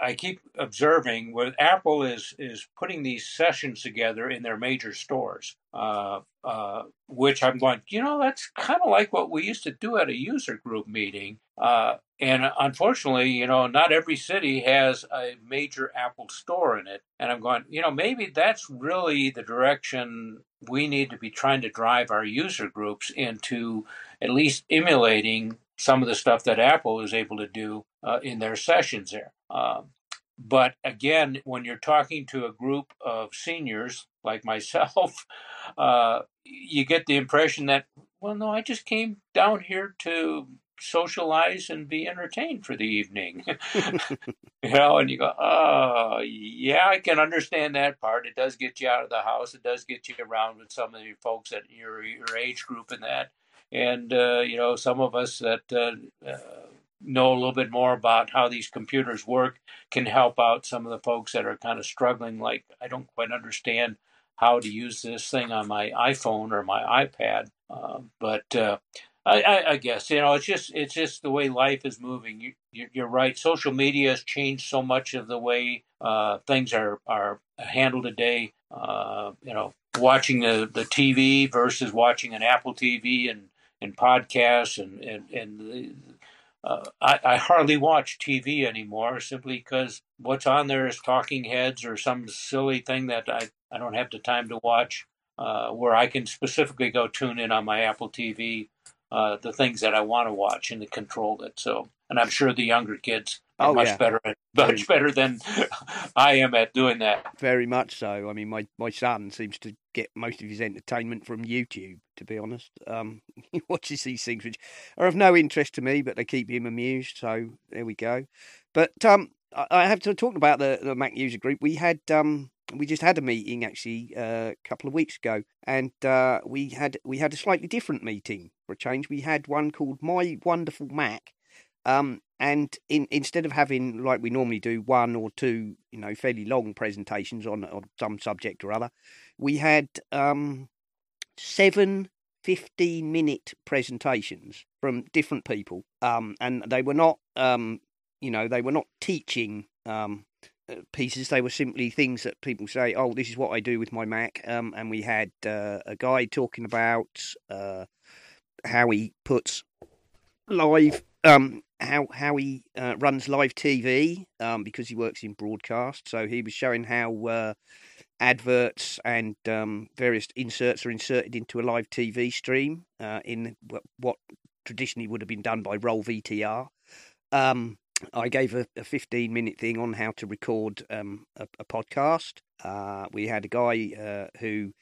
I keep observing with Apple is is putting these sessions together in their major stores, uh, uh, which I'm going, you know, that's kind of like what we used to do at a user group meeting. Uh, and unfortunately, you know, not every city has a major Apple store in it. And I'm going, you know, maybe that's really the direction we need to be trying to drive our user groups into at least emulating some of the stuff that Apple is able to do uh, in their sessions there. Um, but again, when you're talking to a group of seniors like myself, uh, you get the impression that, well, no, I just came down here to socialize and be entertained for the evening. you know, and you go, oh, yeah, I can understand that part. It does get you out of the house. It does get you around with some of your folks at your your age group and that. And uh, you know, some of us that uh, uh, know a little bit more about how these computers work can help out some of the folks that are kind of struggling. Like, I don't quite understand how to use this thing on my iPhone or my iPad. Uh, but uh, I, I, I guess you know it's just it's just the way life is moving. You, you're right. Social media has changed so much of the way uh, things are are handled today. Uh, you know, watching the, the TV versus watching an Apple TV and and podcasts and and and the, uh, I, I hardly watch TV anymore simply because what's on there is talking heads or some silly thing that I, I don't have the time to watch. Uh, where I can specifically go tune in on my Apple TV uh, the things that I want to watch and to control it. So, and I'm sure the younger kids are Oh, much yeah. better at much better than I am at doing that. Very much so. I mean, my, my son seems to get most of his entertainment from YouTube, to be honest. Um, he watches these things which are of no interest to me, but they keep him amused. So there we go. But um, I, I have to talk about the, the Mac user group. We had um, we just had a meeting actually uh, a couple of weeks ago, and uh, we had we had a slightly different meeting for a change. We had one called My Wonderful Mac. Um, and in, instead of having like we normally do one or two, you know, fairly long presentations on on some subject or other, we had um, seven 15 minute presentations from different people. Um, and they were not, um, you know, they were not teaching um, uh, pieces. They were simply things that people say, oh, this is what I do with my Mac. Um, and we had uh, a guy talking about uh, how he puts live um how how he uh, runs live TV um because he works in broadcast so he was showing how uh, adverts and um, various inserts are inserted into a live TV stream uh, in what traditionally would have been done by Roll VTR um I gave a, a 15 minute thing on how to record um, a, a podcast. Uh, we had a guy uh, who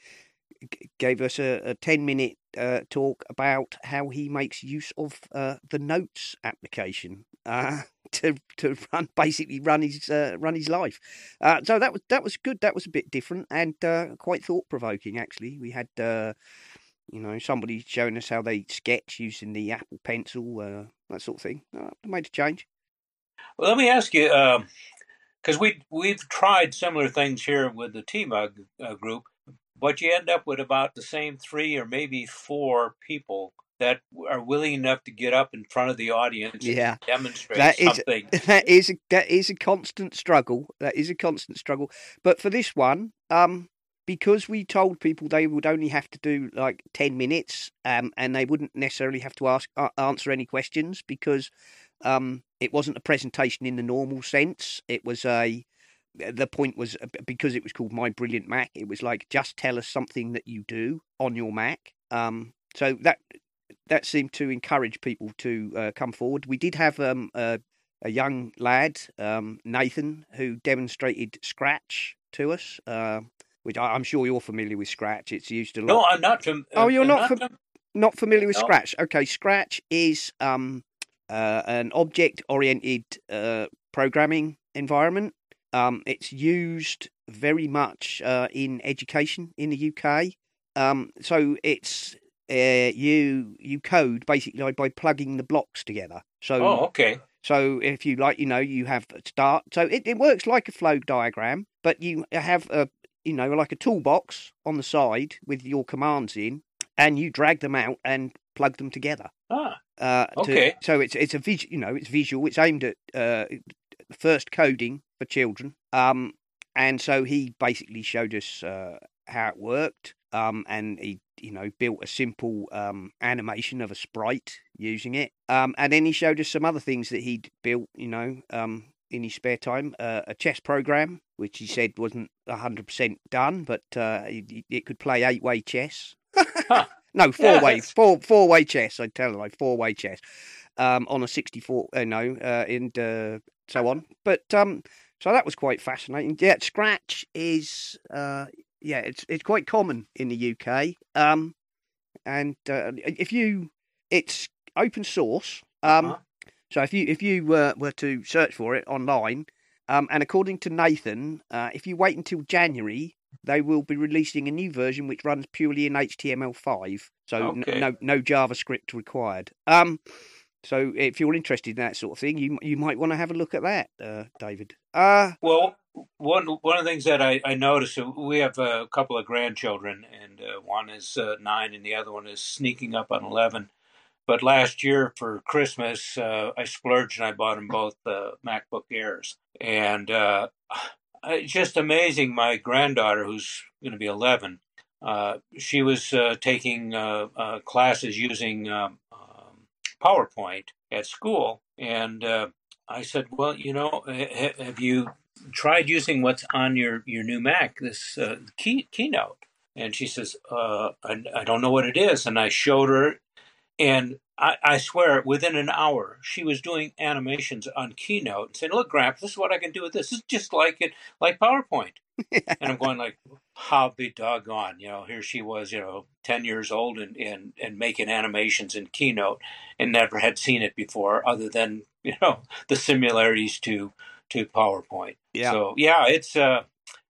gave us a, a 10 minute uh, talk about how he makes use of uh, the Notes application uh, to to run basically run his uh, run his life. Uh, so that was that was good. That was a bit different and uh, quite thought provoking. Actually, we had you know somebody showing us how they sketch using the Apple Pencil, that sort of thing. Made a change. Well, let me ask you, because um, we we've tried similar things here with the T-Mug uh, group, but you end up with about the same three or maybe four people that are willing enough to get up in front of the audience yeah. and demonstrate that something. Is, that is a, that is a constant struggle. That is a constant struggle. But for this one, um, because we told people they would only have to do like ten minutes, um, and they wouldn't necessarily have to ask uh, answer any questions because um, it wasn't a presentation in the normal sense. It was a the point was uh, because it was called My Brilliant Mac. It was like just tell us something that you do on your Mac. Um, so that that seemed to encourage people to uh, come forward. We did have um, a, a, young lad, um, Nathan, who demonstrated Scratch to us, uh, which I, am sure you're familiar with Scratch. It's used a lot. No, I'm not. Fam- oh, you're not not, fam- not familiar with no. Scratch? Okay, Scratch is um, uh, an object-oriented uh, programming environment. Um, it's used very much uh, in education in the UK. Um, so it's uh, you you code basically by plugging the blocks together. So oh, okay. So if you like, you know, you have a start. So it, it works like a flow diagram, but you have a you know like a toolbox on the side with your commands in, and you drag them out and plug them together. Ah. Uh, okay. To, so it's it's a vis, you know, it's visual. It's aimed at uh, first coding for children. Um, and so he basically showed us uh, how it worked. Um, and he you know, built a simple um, animation of a sprite using it. Um, and then he showed us some other things that he'd built, you know, um, in his spare time. Uh, a chess program, which he said wasn't 100% done, but uh, it, it could play eight way chess. no, four way, four four way chess. I tell you, like four way chess um, on a 64, uh, no, uh, and uh, so on. But um, so that was quite fascinating. Yeah, Scratch is uh, yeah, it's it's quite common in the UK. Um, and uh, if you, it's open source. Um, uh-huh. so if you if you were were to search for it online, um, and according to Nathan, uh, if you wait until January, they will be releasing a new version which runs purely in HTML5. So okay. n- no no JavaScript required. Um, so if you're interested in that sort of thing, you you might want to have a look at that, uh, David. Uh well, one one of the things that I, I noticed, we have a couple of grandchildren, and uh, one is uh, nine, and the other one is sneaking up on eleven. But last year for Christmas, uh, I splurged and I bought them both uh, MacBook Airs, and uh, it's just amazing. My granddaughter, who's going to be eleven, uh, she was taking classes using um, PowerPoint at school, and I said, "Well, you know, have you tried using what's on your, your new Mac, this uh, key, Keynote. And she says, uh, I, I don't know what it is. And I showed her, and I, I swear, within an hour, she was doing animations on Keynote and saying, "Look, Gramps, this is what I can do with this. It's just like it, like PowerPoint." and I'm going like, "How be doggone!" You know, here she was, you know, ten years old and and and making animations in Keynote, and never had seen it before, other than you know the similarities to to PowerPoint. Yeah. So yeah, it's uh,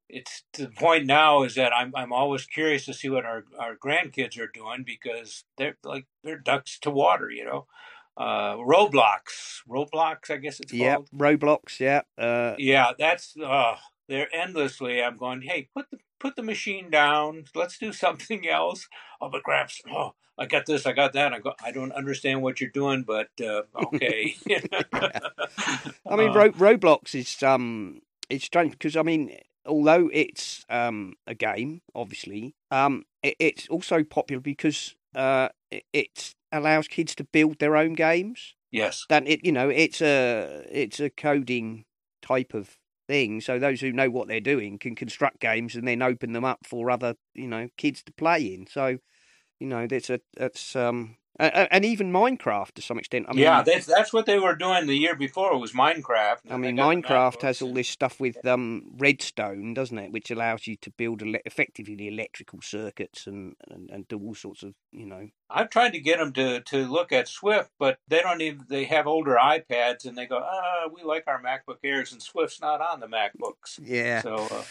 it's the point now is that I'm I'm always curious to see what our our grandkids are doing because they're like they're ducks to water, you know. Uh, Roblox, Roblox, I guess it's yeah, called. Roblox, yeah, uh, yeah. That's uh, they're endlessly. I'm going, hey, put the put the machine down. Let's do something else. Oh, but Gramps, oh, I got this, I got that. I go, I don't understand what you're doing, but uh, okay. I mean, Ro- Roblox is um, it's strange because I mean, although it's um a game, obviously, um, it, it's also popular because uh, it, it allows kids to build their own games. Yes. That it, you know, it's a it's a coding type of thing. So those who know what they're doing can construct games and then open them up for other, you know, kids to play in. So you know, that's a that's um uh, and even Minecraft to some extent. I mean, yeah, that's that's what they were doing the year before. It was Minecraft. I mean, Minecraft has all this stuff with um, redstone, doesn't it? Which allows you to build ele- effectively the electrical circuits and, and, and do all sorts of, you know. I've tried to get them to, to look at Swift, but they don't even. They have older iPads, and they go, "Ah, we like our MacBook Airs, and Swift's not on the MacBooks." Yeah. So. Uh,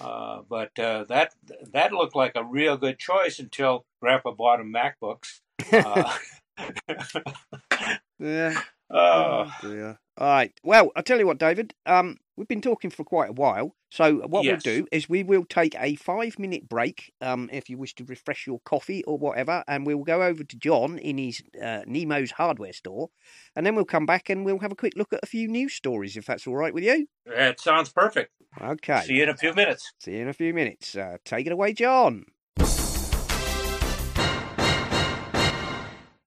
uh, but uh, that that looked like a real good choice until Grandpa bought him MacBooks. Uh, yeah. Oh. dear. All right. Well, I'll tell you what, David. Um, we've been talking for quite a while. So what Yes. we'll do is we will take a five minute break, um, if you wish to refresh your coffee or whatever, and we'll go over to John in his uh, Nemo's hardware store, and then we'll come back and we'll have a quick look at a few news stories, if that's all right with you. That sounds perfect. Okay. See you in a few minutes. See you in a few minutes. Uh, take it away, John.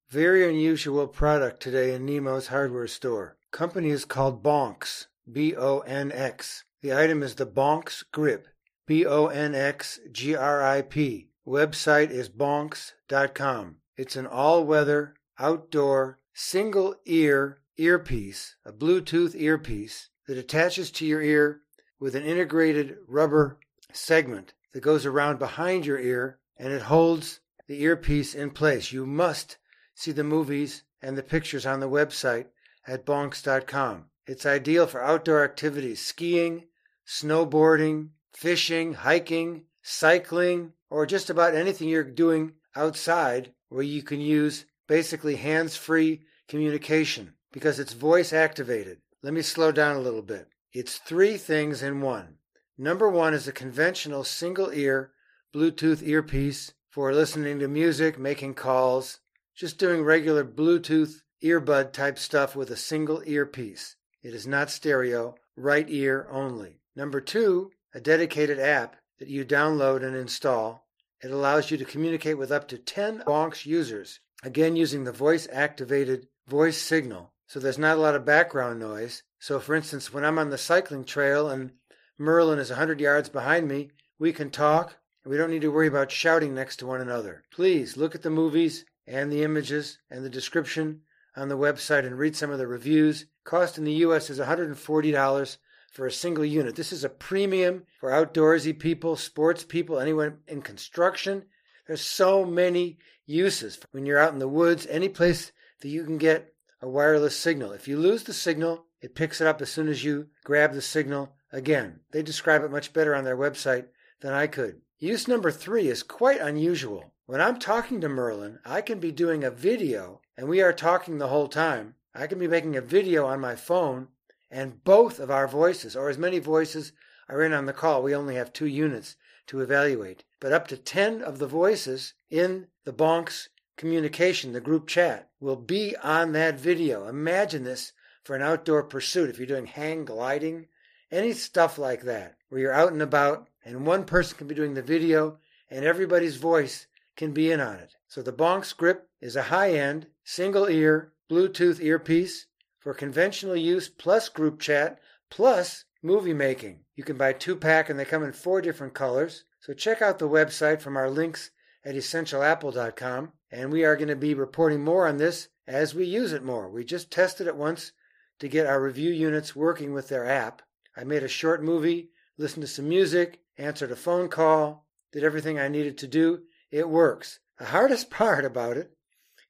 Very unusual product today in Nemo's hardware store. Company is called BONX. B O N X. The item is the BONX Grip. B O N X G R I P. Website is bonx.com. It's an all weather, outdoor, single ear earpiece, a Bluetooth earpiece that attaches to your ear with an integrated rubber segment that goes around behind your ear and it holds the earpiece in place. You must see the movies and the pictures on the website at bonx.com. It's ideal for outdoor activities skiing, snowboarding, fishing, hiking, cycling, or just about anything you're doing outside where you can use basically hands free communication because it's voice activated. Let me slow down a little bit. It's three things in one. Number one is a conventional single ear Bluetooth earpiece for listening to music, making calls, just doing regular Bluetooth earbud type stuff with a single earpiece. It is not stereo, right ear only. Number two, a dedicated app that you download and install. It allows you to communicate with up to 10 BONX users, again using the voice activated voice signal. So there's not a lot of background noise. So, for instance, when I'm on the cycling trail and Merlin is 100 yards behind me, we can talk and we don't need to worry about shouting next to one another. Please look at the movies and the images and the description on the website and read some of the reviews. Cost in the US is $140 for a single unit. This is a premium for outdoorsy people, sports people, anyone in construction. There's so many uses. When you're out in the woods, any place that you can get a wireless signal. If you lose the signal, it picks it up as soon as you grab the signal again. They describe it much better on their website than I could. Use number three is quite unusual. When I'm talking to Merlin, I can be doing a video, and we are talking the whole time. I can be making a video on my phone, and both of our voices, or as many voices are in on the call, we only have two units to evaluate. But up to 10 of the voices in the BONX communication, the group chat, will be on that video. Imagine this for an outdoor pursuit. If you're doing hang gliding, any stuff like that, where you're out and about, and one person can be doing the video, and everybody's voice can be in on it. So the BONX Grip is a high end, single ear, Bluetooth earpiece for conventional use plus group chat plus movie making. You can buy two pack and they come in four different colors. So check out the website from our links at essentialapple.com and we are going to be reporting more on this as we use it more. We just tested it once to get our review units working with their app. I made a short movie, listened to some music, answered a phone call, did everything I needed to do. It works. The hardest part about it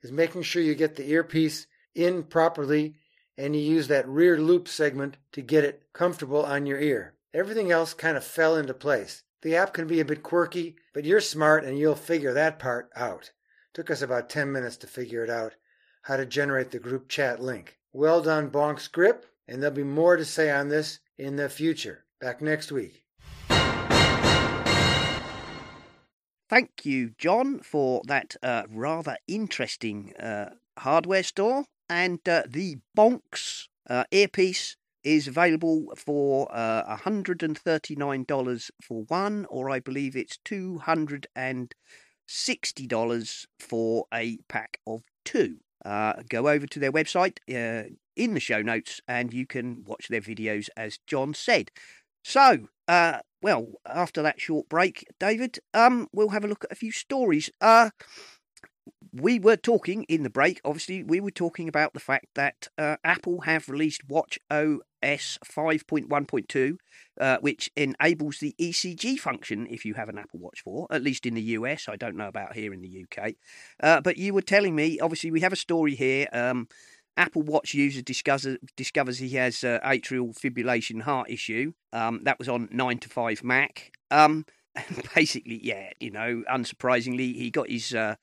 is making sure you get the earpiece in properly and you use that rear loop segment to get it comfortable on your ear. Everything else kind of fell into place. The app can be a bit quirky, but you're smart and you'll figure that part out. Took us about 10 minutes to figure it out how to generate the group chat link. Well done, Bonk Grip, and there'll be more to say on this in the future. Back next week. Thank you, John, for that uh, rather interesting uh, hardware store. And uh, the BONX uh, earpiece is available for uh, $139 for one, or I believe it's $260 for a pack of two. Uh, go over to their website uh, in the show notes and you can watch their videos as John said. So, uh, well, after that short break, David, um, we'll have a look at a few stories. Uh, we were talking in the break, obviously, we were talking about the fact that uh, Apple have released Watch OS 5.1.2, uh, which enables the ECG function if you have an Apple Watch 4, at least in the US. I don't know about here in the UK. Uh, but you were telling me, obviously, we have a story here. Um, Apple Watch user discovers, discovers he has uh, atrial fibrillation heart issue. Um, that was on 9 to 5 Mac. Um, basically, yeah, you know, unsurprisingly, he got his uh,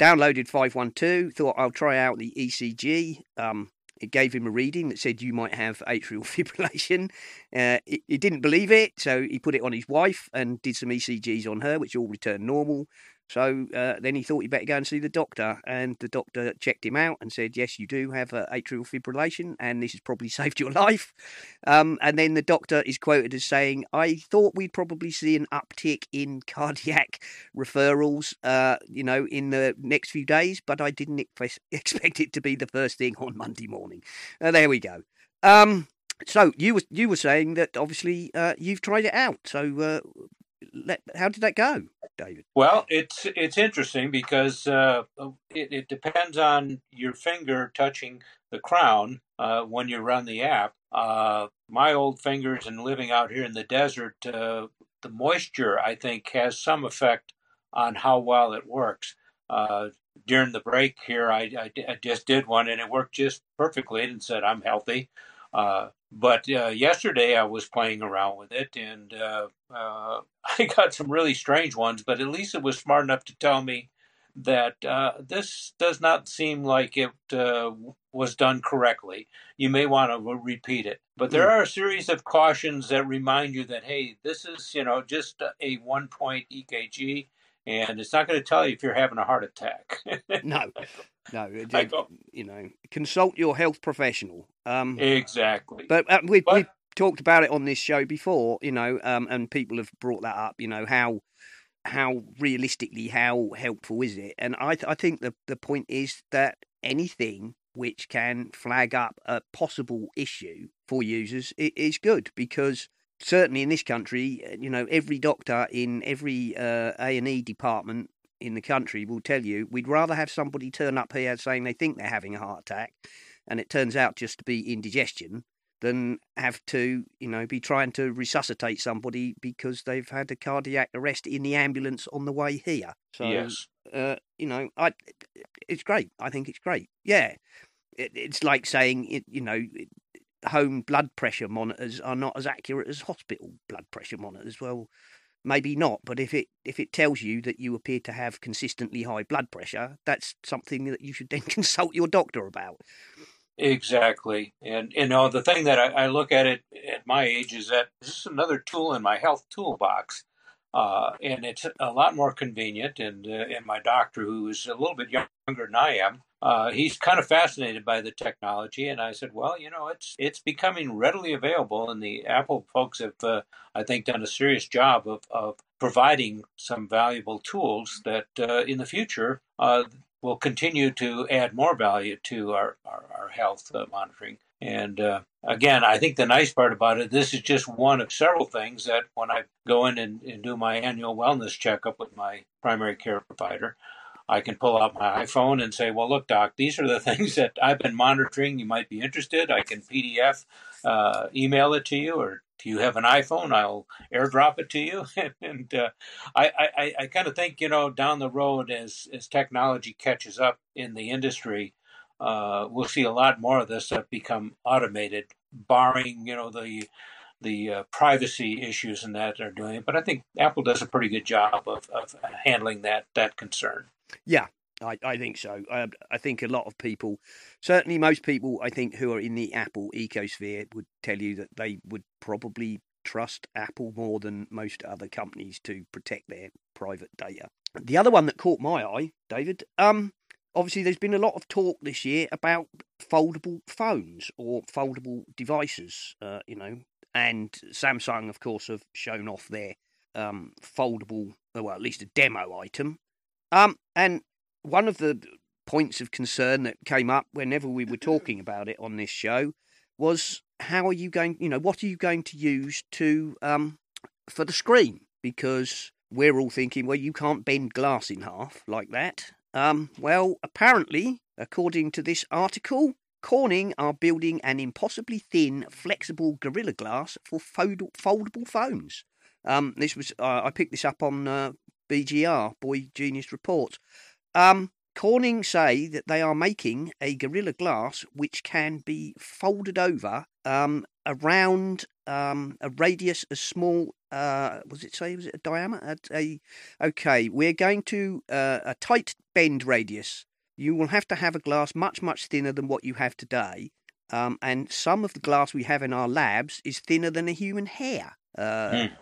downloaded 512, thought I'll try out the ECG. Um, it gave him a reading that said you might have atrial fibrillation. Uh, he, he, didn't believe it, so he put it on his wife and did some ECGs on her, which all returned normal. So uh, then he thought he'd better go and see the doctor, and the doctor checked him out and said, "Yes, you do have uh, atrial fibrillation, and this has probably saved your life." Um, and then the doctor is quoted as saying, "I thought we'd probably see an uptick in cardiac referrals, uh, you know, in the next few days, but I didn't expect it to be the first thing on Monday morning." Uh, there we go. Um, so you were you were saying that obviously uh, you've tried it out. So uh, let, how did that go, David? Well, it's it's interesting because uh, it, it, depends on your finger touching the crown uh, when you run the app. Uh, my old fingers and living out here in the desert, uh, the moisture I think has some effect on how well it works. Uh, during the break here, I, I, I, just did one and it worked just perfectly and said I'm healthy. Uh, but uh, yesterday I was playing around with it, and uh, uh, I got some really strange ones. But at least it was smart enough to tell me that uh, this does not seem like it uh, was done correctly. You may want to repeat it. But there mm. are a series of cautions that remind you that hey, this is you know just a one point EKG and it's not going to tell you if you're having a heart attack. no, no. you know, consult your health professional. Um, exactly. But uh, we we talked about it on this show before, you know, um, and people have brought that up. You know how how realistically how helpful is it? And I th- I think the the point is that anything which can flag up a possible issue for users is good because certainly in this country, you know, every doctor in every uh, A and E department in the country will tell you we'd rather have somebody turn up here saying they think they're having a heart attack, and it turns out just to be indigestion, than have to, you know, be trying to resuscitate somebody because they've had a cardiac arrest in the ambulance on the way here. So, yes. uh, you know, I, it's great. I think it's great. Yeah. It, it's like saying, it, you know, home blood pressure monitors are not as accurate as hospital blood pressure monitors. Well, maybe not, but if it if it tells you that you appear to have consistently high blood pressure, that's something that you should then consult your doctor about. Exactly, and you know the thing that I, I look at it at my age is that this is another tool in my health toolbox. Uh, and it's a lot more convenient. And uh, and my doctor, who is a little bit younger than I am, uh, he's kind of fascinated by the technology, and I said, "Well, you know, it's it's becoming readily available, and the Apple folks have, uh, I think, done a serious job of of providing some valuable tools that uh, in the future uh, will continue to add more value to our our, our health uh, monitoring." And uh, again, I think the nice part about it, this is just one of several things that when I go in and, and do my annual wellness checkup with my primary care provider. I can pull out my iPhone and say, well, look, doc, these are the things that I've been monitoring. You might be interested. I can PDF, uh, email it to you, or do you have an iPhone? I'll airdrop it to you. and uh, I, I, I kind of think, you know, down the road as, as technology catches up in the industry, uh, we'll see a lot more of this that become automated, barring, you know, the the uh, privacy issues and that they're doing. It. But I think Apple does a pretty good job of, of handling that that concern. Yeah, I, I think so. I, I think a lot of people, certainly most people, I think, who are in the Apple ecosphere would tell you that they would probably trust Apple more than most other companies to protect their private data. The other one that caught my eye, David, um, obviously there's been a lot of talk this year about foldable phones or foldable devices, uh, you know, and Samsung, of course, have shown off their um, foldable, well, at least a demo item. Um, and one of the points of concern that came up whenever we were talking about it on this show was how are you going, you know, what are you going to use to um, for the screen? Because we're all thinking, well, you can't bend glass in half like that. Um, well, apparently, according to this article, Corning are building an impossibly thin, flexible Gorilla Glass for fold- foldable phones. Um, this was uh, I picked this up on uh, BGR, Boy Genius Reports. Um, Corning say that they are making a Gorilla Glass which can be folded over um, around um, a radius as small. Uh, was it say? Was it a diameter? A, a okay. We're going to uh, a tight bend radius. You will have to have a glass much much thinner than what you have today. Um, and some of the glass we have in our labs is thinner than a human hair. Uh, hmm.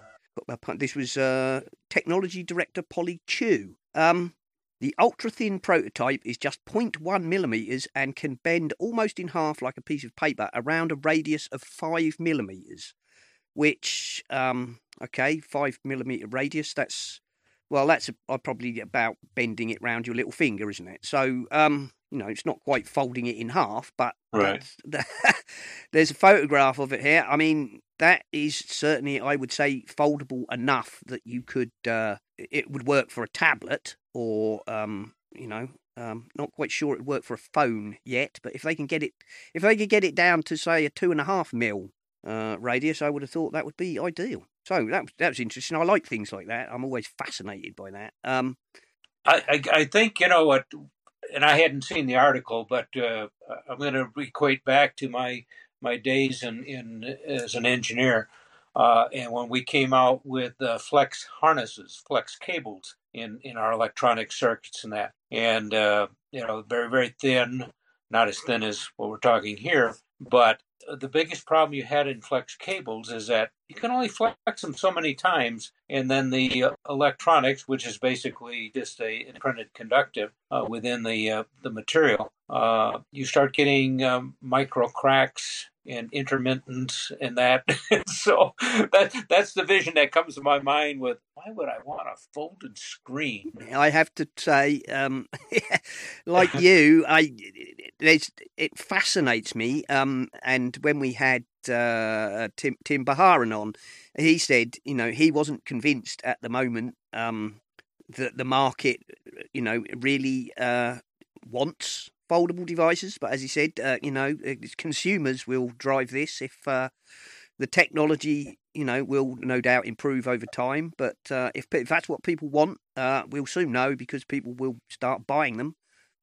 This was uh, technology director Polly Chu. Um, the ultra thin prototype is just 0.1 millimeters and can bend almost in half like a piece of paper around a radius of 5 millimeters. Which, um, okay, 5 millimeter radius, that's, well, that's a, probably about bending it round your little finger, isn't it? So, um, you know, it's not quite folding it in half, but right. there's a photograph of it here. I mean, that is certainly, I would say, foldable enough that you could, uh, it would work for a tablet or, um, you know, um, not quite sure it would work for a phone yet. But if they can get it, if they could get it down to say a two and a half mil uh, radius, I would have thought that would be ideal. So that that was interesting. I like things like that. I'm always fascinated by that. Um, I, I, I think you know what, and I hadn't seen the article, but uh, I'm going to equate back to my my days in, in as an engineer. Uh, and when we came out with uh, flex harnesses, flex cables in, in our electronic circuits and that, and uh, you know, very very thin, not as thin as what we're talking here, but the biggest problem you had in flex cables is that you can only flex them so many times, and then the uh, electronics, which is basically just a printed conductive uh, within the uh, the material, uh, you start getting um, micro cracks and intermittence and that. so that that's the vision that comes to my mind with why would I want a folded screen? I have to say, um, like you, I it fascinates me. Um, and when we had uh, Tim Tim Baharan on, he said, you know, he wasn't convinced at the moment um, that the market, you know, really uh, wants foldable devices. But as he said, uh, you know, uh, consumers will drive this if uh, the technology, you know, will no doubt improve over time. But uh, if, if that's what people want, uh, we'll soon know because people will start buying them.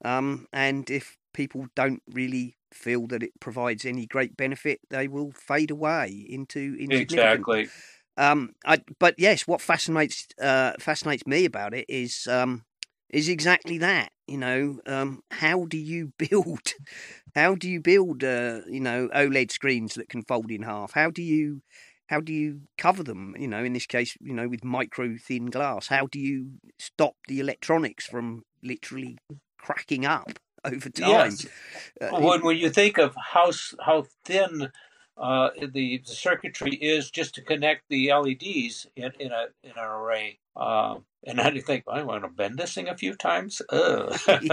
Um, and if people don't really feel that it provides any great benefit, they will fade away into exactly. Um, I, but yes, what fascinates uh, fascinates me about it is um, is exactly that. You know, um, how do you build? How do you build? Uh, you know, OLED screens that can fold in half. How do you? How do you cover them? You know, in this case, you know, with micro thin glass. How do you stop the electronics from literally cracking up over time? Yes. Uh, when, when you think of how how thin uh, the, the circuitry is just to connect the LEDs in, in a in an array. Uh, and then you think, I want to bend this thing a few times.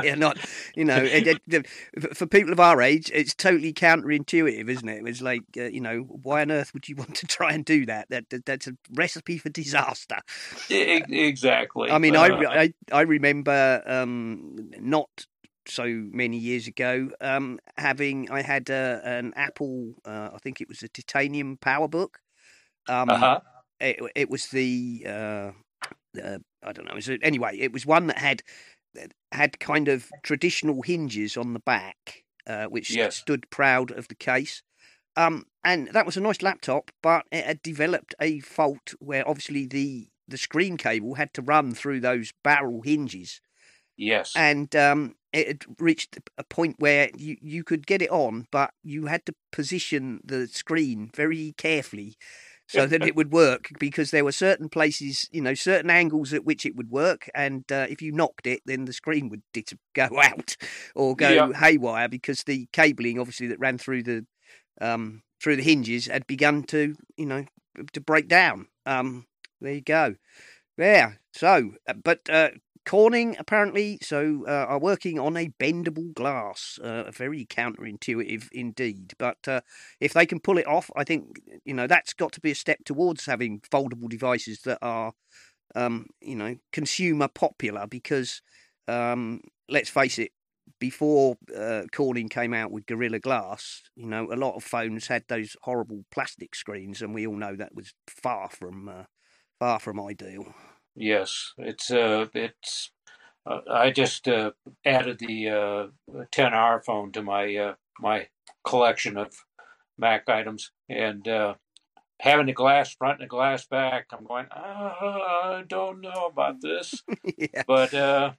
yeah, not you know, it, it, for people of our age, it's totally counterintuitive, isn't it? It's like uh, you know, why on earth would you want to try and do that? That, that that's a recipe for disaster. exactly. I mean, uh, I, I I remember um, not so many years ago, um, having I had uh, an Apple, uh, I think it was a titanium PowerBook. Um, uh-huh. it, it was the, uh, I don't know. It was, anyway, it was one that had had kind of traditional hinges on the back, uh, which yes. stood proud of the case. Um, and that was a nice laptop, but it had developed a fault where obviously the the screen cable had to run through those barrel hinges. Yes. And um, it had reached a point where you, you could get it on, but you had to position the screen very carefully so that it would work because there were certain places, you know, certain angles at which it would work. And uh, if you knocked it, then the screen would go out or go yeah. haywire because the cabling, obviously, that ran through the um, through the hinges had begun to, you know, to break down. Um, there you go. Yeah. So, uh, but uh, Corning apparently so uh, are working on a bendable glass. Uh, very counterintuitive indeed, but uh, if they can pull it off, I think you know that's got to be a step towards having foldable devices that are, um, you know, consumer popular because. Um, let's face it, before uh, Corning came out with Gorilla Glass, you know, a lot of phones had those horrible plastic screens, and we all know that was far from uh, far from ideal. Yes, it's uh, it's. Uh, I just uh, added the uh, 10R phone to my uh, my collection of Mac items, and uh, having the glass front and the glass back, I'm going. "Ah, I don't know about this, yeah. but uh,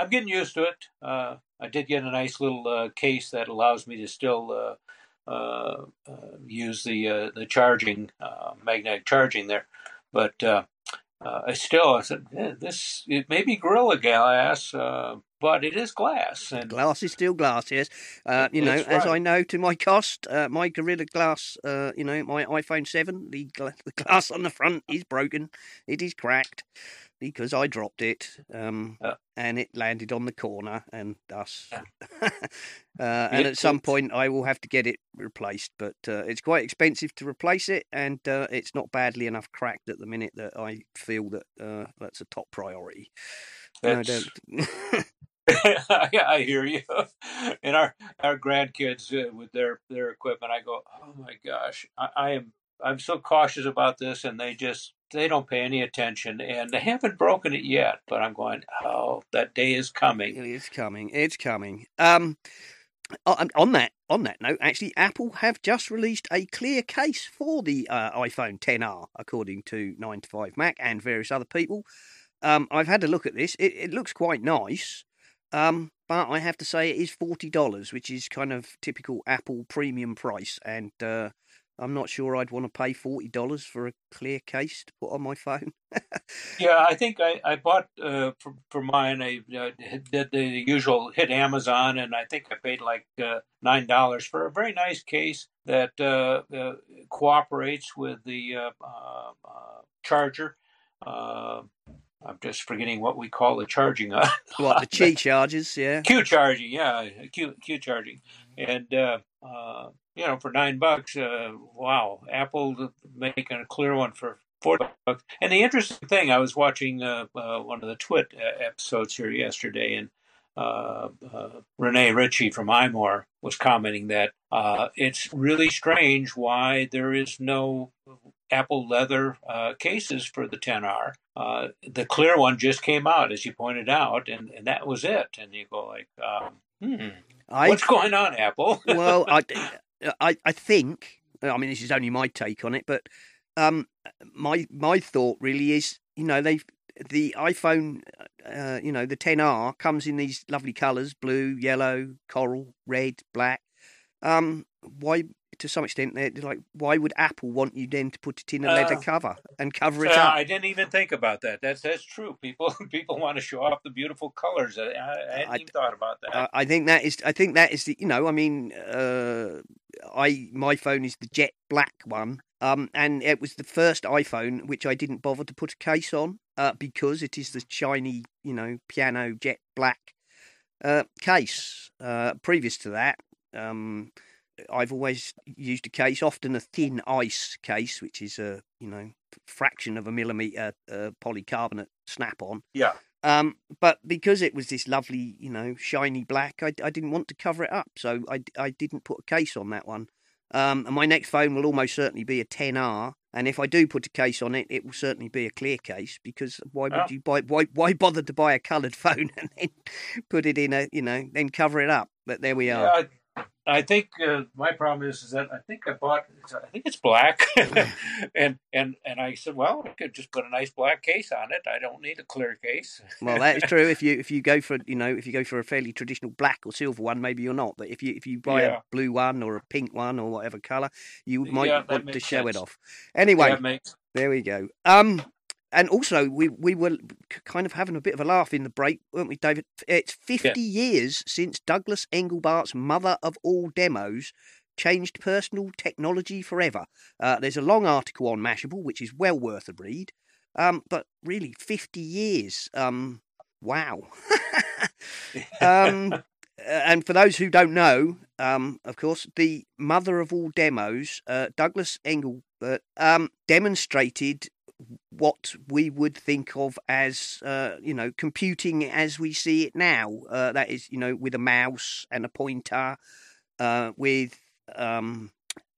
I'm getting used to it. Uh, I did get a nice little uh, case that allows me to still uh, uh, uh, use the uh, the charging uh, magnetic charging there, but uh, uh, still I said "Eh, this it may be Gorilla Glass, uh, but it is glass, and Glass is still glass, yes. Uh, you know, That's as I know to my cost, uh, my Gorilla Glass, uh, you know, my iPhone 7, the, gla- the glass on the front is broken. It is cracked because I dropped it um, Yeah. and it landed on the corner and thus. Yeah. uh, and at some point, I will have to get it replaced, but uh, it's quite expensive to replace it and uh, it's not badly enough cracked at the minute that I feel that uh, that's a top priority. I don't. I hear you. And our our grandkids uh, with their their equipment, I go, oh my gosh, I, I am I'm so cautious about this, and they just they don't pay any attention, and they haven't broken it yet. But I'm going, oh, that day is coming. It's coming. It's coming. Um, on on that on that note, actually, Apple have just released a clear case for the uh, iPhone 10R, according to 9 to 5 Mac and various other people. Um, I've had a look at this. It, it looks quite nice. Um, but I have to say it is forty dollars, which is kind of typical Apple premium price, and uh, I'm not sure I'd want to pay forty dollars for a clear case to put on my phone. Yeah, I think I, I bought uh, for, for mine. I uh, did the usual hit Amazon, and I think I paid like uh, nine dollars for a very nice case that uh, uh, cooperates with the uh, charger. I'm just forgetting what we call the charging. Uh, what the Qi chargers? Yeah. Q charging, yeah, Q Q charging, and uh, uh, you know, for nine bucks, uh, wow, Apple making a clear one for four bucks. And the interesting thing, I was watching uh, uh, one of the Twit uh, episodes here yesterday, and uh, uh, Rene Ritchie from iMore was commenting that uh, it's really strange why there is no Apple leather uh, cases for the 10R. Uh, the clear one just came out, as you pointed out, and, and that was it. And you go like, um, hmm, I what's going on, Apple? well, I, I, I think. I mean, this is only my take on it, but um, my my thought really is, you know, they the iPhone, uh, you know, the 10R comes in these lovely colours: blue, yellow, coral, red, black. Um, why? To some extent, they're like, why would Apple want you then to put it in a leather Uh, cover and cover it Yeah, up? I didn't even think about that. That's that's true. People people want to show off the beautiful colors. I, I, hadn't I- even thought about that. I I think that is. I think that is the. You know, I mean, uh, I my phone is the jet black one, um, and it was the first iPhone which I didn't bother to put a case on, uh, because it is the shiny, you know, piano jet black, uh, case. Uh, previous to that, um, I've always used a case, often a thin ice case, which is a you know fraction of a millimeter uh, polycarbonate snap-on. yeah, Um, but because it was this lovely, you know, shiny black, I, I didn't want to cover it up, so I, I didn't put a case on that one. Um, and my next phone will almost certainly be a 10R, and if I do put a case on it, it will certainly be a clear case because why would Oh. you buy why why bother to buy a coloured phone and then put it in a you know then cover it up? But there we are. yeah. I, I think uh, my problem is, is that I think I bought. I think it's black, and and and I said, well, I could just put a nice black case on it. I don't need a clear case. Well, that is true. If you if you go for you know if you go for a fairly traditional black or silver one, maybe you're not. But if you if you buy Yeah. a blue one or a pink one or whatever color, you might Yeah, want to show it off. Anyway, makes there we go. Um, and also we we were kind of having a bit of a laugh in the break, weren't we, David? It's fifty years since Douglas Engelbart's mother of all demos changed personal technology forever. Uh, there's a long article on Mashable, which is well worth a read. Um, but really, fifty years. Um, wow. um, and for those who don't know, um, of course, the mother of all demos, uh, Douglas Engelbart, um, demonstrated what we would think of as, uh, you know, computing as we see it now. Uh, that is, you know, with a mouse and a pointer, uh, with um,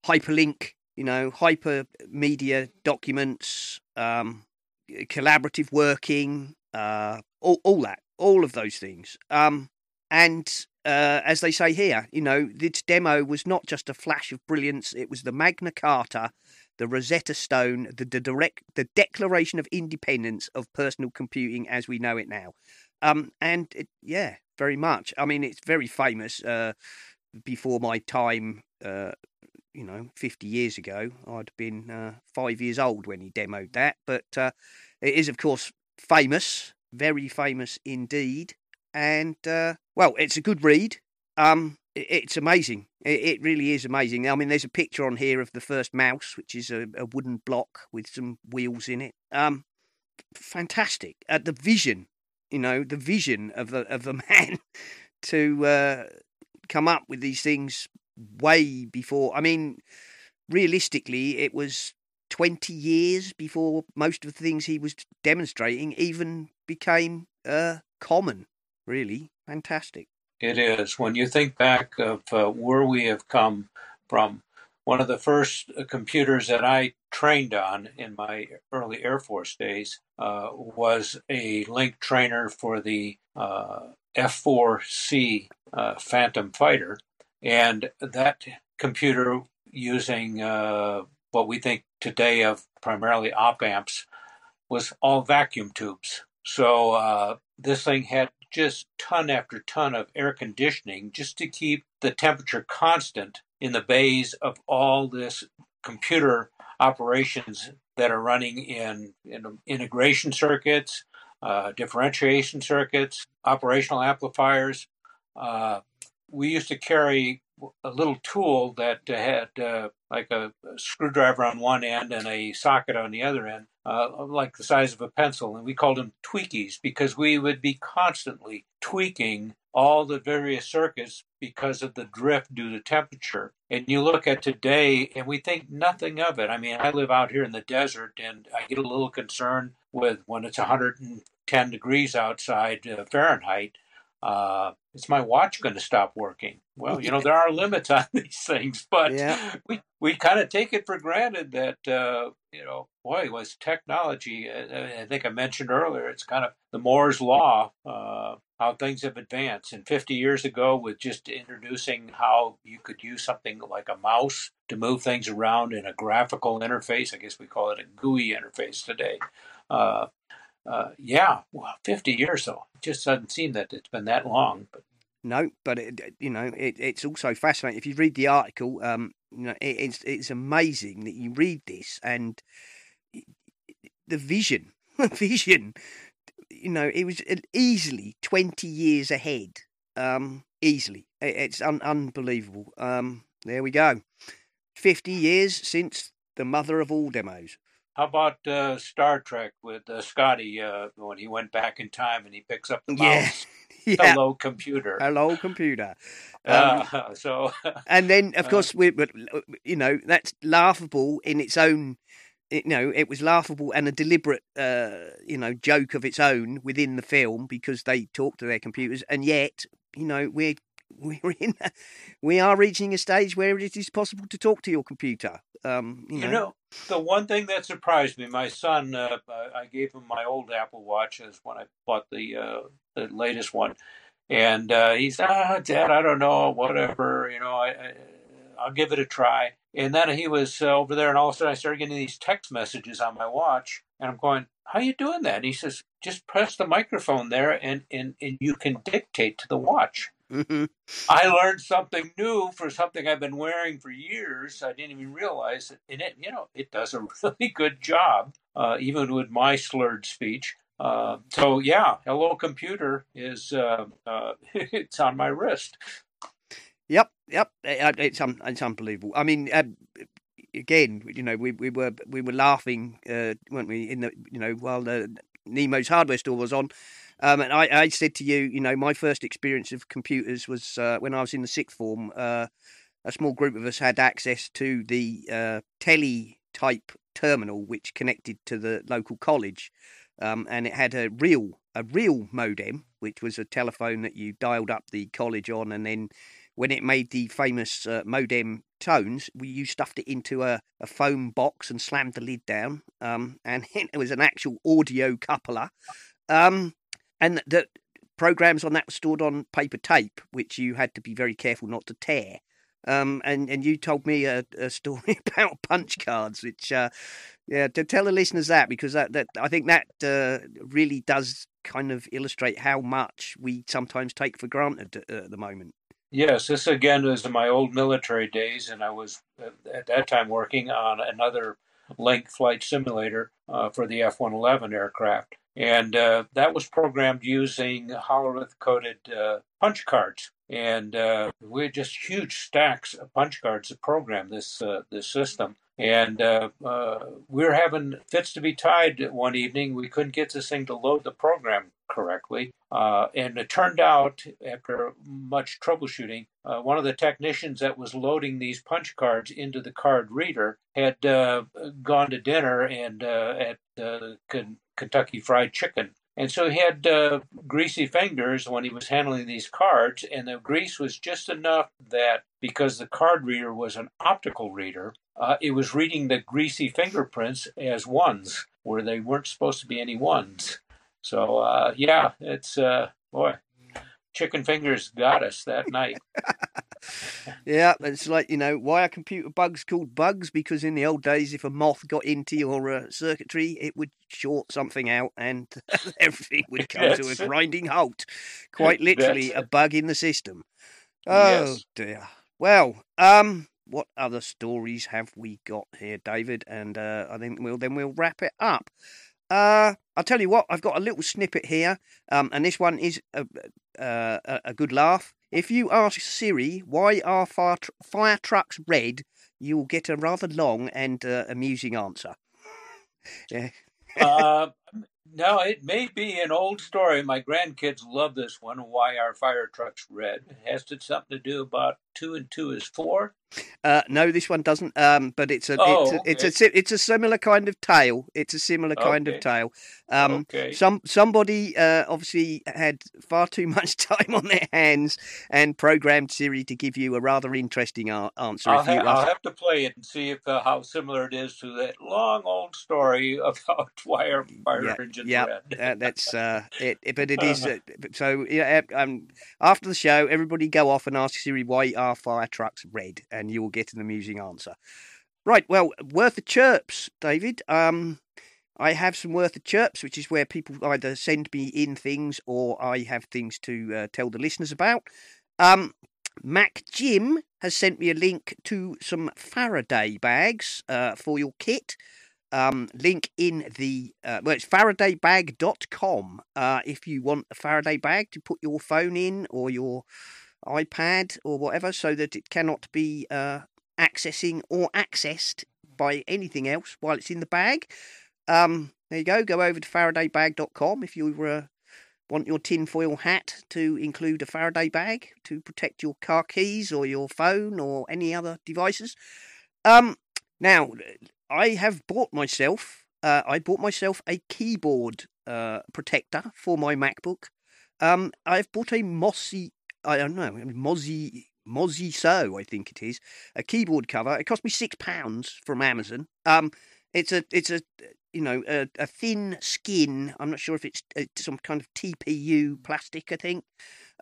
hyperlink, you know, hypermedia documents, um, collaborative working, uh, all, all that, all of those things. Um, and uh, as they say here, you know, this demo was not just a flash of brilliance; it was the Magna Carta the Rosetta Stone, the, the direct, the Declaration of Independence of personal computing as we know it now. Um, and it, yeah, very much. I mean, it's very famous. Uh, before my time, uh, you know, 50 years ago, I'd been uh, five years old when he demoed that. But uh, it is, of course, famous, very famous indeed. And uh, well, it's a good read. Um, it's amazing. It really is amazing. I mean, there's a picture on here of the first mouse, which is a, a wooden block with some wheels in it. Um, fantastic. Uh, the vision, you know, the vision of the of the man to uh, come up with these things way before. I mean, realistically, it was 20 years before most of the things he was demonstrating even became uh, common. Really fantastic. It is. When you think back of uh, where we have come from, one of the first uh, computers that I trained on in my early Air Force days uh, was a link trainer for the uh, F4C uh, Phantom Fighter. And that computer, using uh, what we think today of primarily op amps, was all vacuum tubes. So this thing had just ton after ton of air conditioning just to keep the temperature constant in the bays of all this computer operations that are running in, in integration circuits, uh, differentiation circuits, operational amplifiers. Uh, we used to carry a little tool that had uh, like a, a, screwdriver on one end and a socket on the other end, uh, like the size of a pencil. And we called them tweakies because we would be constantly tweaking all the various circuits because of the drift due to temperature. And you look at today and we think nothing of it. I mean, I live out here in the desert and I get a little concerned with when it's 110 degrees outside uh, Fahrenheit uh, is my watch going to stop working? Well, you know, there are limits on these things, but yeah. we, we kind of take it for granted that, uh, you know, boy, was technology, uh, I think I mentioned earlier, it's kind of the Moore's Law, uh, how things have advanced. And 50 years ago, with just introducing how you could use something like a mouse to move things around in a graphical interface, I guess we call it a GUI interface today. Uh, uh, yeah, well, 50 years though. It just doesn't seem that it's been that long. But no, but it, you know, it, it's also fascinating. If you read the article, um, you know, it, it's it's amazing that you read this and the vision, vision. You know, it was easily 20 years ahead. Um, easily, it's un- unbelievable. Um, there we go. 50 years since the mother of all demos. How about uh, Star Trek with uh, Scotty uh, when he went back in time and he picks up the mouse? Yeah. yeah. Hello, computer. Hello, computer. Um, so, and then of uh, course we, you know, that's laughable in its own. You know, it was laughable and a deliberate, uh, you know, joke of its own within the film because they talk to their computers, and yet, you know, we're we're in we are reaching a stage where it is possible to talk to your computer um, you, know. you know the one thing that surprised me my son uh, i gave him my old apple watch as when i bought the uh, the latest one and uh, he's ah dad i don't know whatever you know I, I I'll give it a try. And then he was uh, over there, and all of a sudden I started getting these text messages on my watch, and I'm going, "How are you doing that?" And he says, "Just press the microphone there, and and and you can dictate to the watch." Mm-hmm. I learned something new for something I've been wearing for years. I didn't even realize it. And it, you know, it does a really good job, uh, even with my slurred speech. Uh, so yeah, Hello Computer is uh, uh it's on my wrist. Yep, yep, it's um, it's unbelievable. I mean, uh, again, you know, we we were we were laughing, uh, weren't we? In the you know while the Nemo's hardware store was on, um, and I, I, said to you, you know, my first experience of computers was uh, when I was in the sixth form. Uh, a small group of us had access to the uh, type terminal which connected to the local college, um, and it had a real a real modem, which was a telephone that you dialed up the college on, and then when it made the famous uh, modem tones, we you stuffed it into a, a foam box and slammed the lid down, um, and it was an actual audio coupler, um, and the programs on that were stored on paper tape, which you had to be very careful not to tear. Um, and and you told me a, a story about punch cards, which uh, yeah, to tell the listeners that because that, that I think that uh, really does kind of illustrate how much we sometimes take for granted at, at the moment. Yes, this again in my old military days, and I was at that time working on another link flight simulator uh, for the F 111 aircraft. And uh, that was programmed using Hollerith coded uh, punch cards. And uh, we had just huge stacks of punch cards to program this, uh, this system. And uh, we were having fits to be tied one evening. We couldn't get this thing to load the program correctly. Uh, and it turned out, after much troubleshooting, uh, one of the technicians that was loading these punch cards into the card reader had uh, gone to dinner and uh, at Kentucky Fried Chicken. And so he had uh, greasy fingers when he was handling these cards, and the grease was just enough that because the card reader was an optical reader, uh, it was reading the greasy fingerprints as ones, where they weren't supposed to be any ones. So uh, yeah, it's uh, boy, chicken fingers got us that night. yeah, it's like you know why are computer bugs called bugs? Because in the old days, if a moth got into your uh, circuitry, it would short something out, and everything would come to a grinding halt. Quite literally, a bug in the system. Oh yes. dear. Well, um, what other stories have we got here, David? And uh, I think we'll then we'll wrap it up. Uh, I'll tell you what, I've got a little snippet here, um, and this one is a, uh, a good laugh. If you ask Siri why are fire, tr- fire trucks red, you'll get a rather long and uh, amusing answer. yeah. uh, no, it may be an old story. My grandkids love this one. Why are fire trucks red? It has to, something to do about two and two is four. Uh, no, this one doesn't. Um, but it's a oh, it's a, okay. it's a it's a similar kind of tale. It's a similar kind okay. of tale. Um, okay. Some somebody uh, obviously had far too much time on their hands and programmed Siri to give you a rather interesting answer. I'll, ha- I'll have to play it and see if uh, how similar it is to that long old story about why are fire yeah, engines yeah, red. uh, that's uh, it. But it is uh, so. Yeah, um, after the show, everybody go off and ask Siri why are fire trucks red, and you will get an amusing answer. Right, well, worth of chirps, David. Um, I have some worth of chirps, which is where people either send me in things or I have things to uh, tell the listeners about. Um, Mac Jim has sent me a link to some Faraday bags uh, for your kit. Um, link in the uh, well, it's faradaybag.com. Uh, if you want a Faraday bag to put your phone in or your iPad or whatever, so that it cannot be uh, accessing or accessed by anything else while it's in the bag. Um, there you go. Go over to FaradayBag.com if you uh, want your tinfoil hat to include a Faraday bag to protect your car keys or your phone or any other devices. Um, now, I have bought myself. Uh, I bought myself a keyboard uh, protector for my MacBook. Um, I've bought a Mossy I don't know, Mozzie Mozzie So, I think it is, a keyboard cover. It cost me six pounds from Amazon. Um, it's a it's a you know a, a thin skin. I'm not sure if it's, it's some kind of TPU plastic. I think.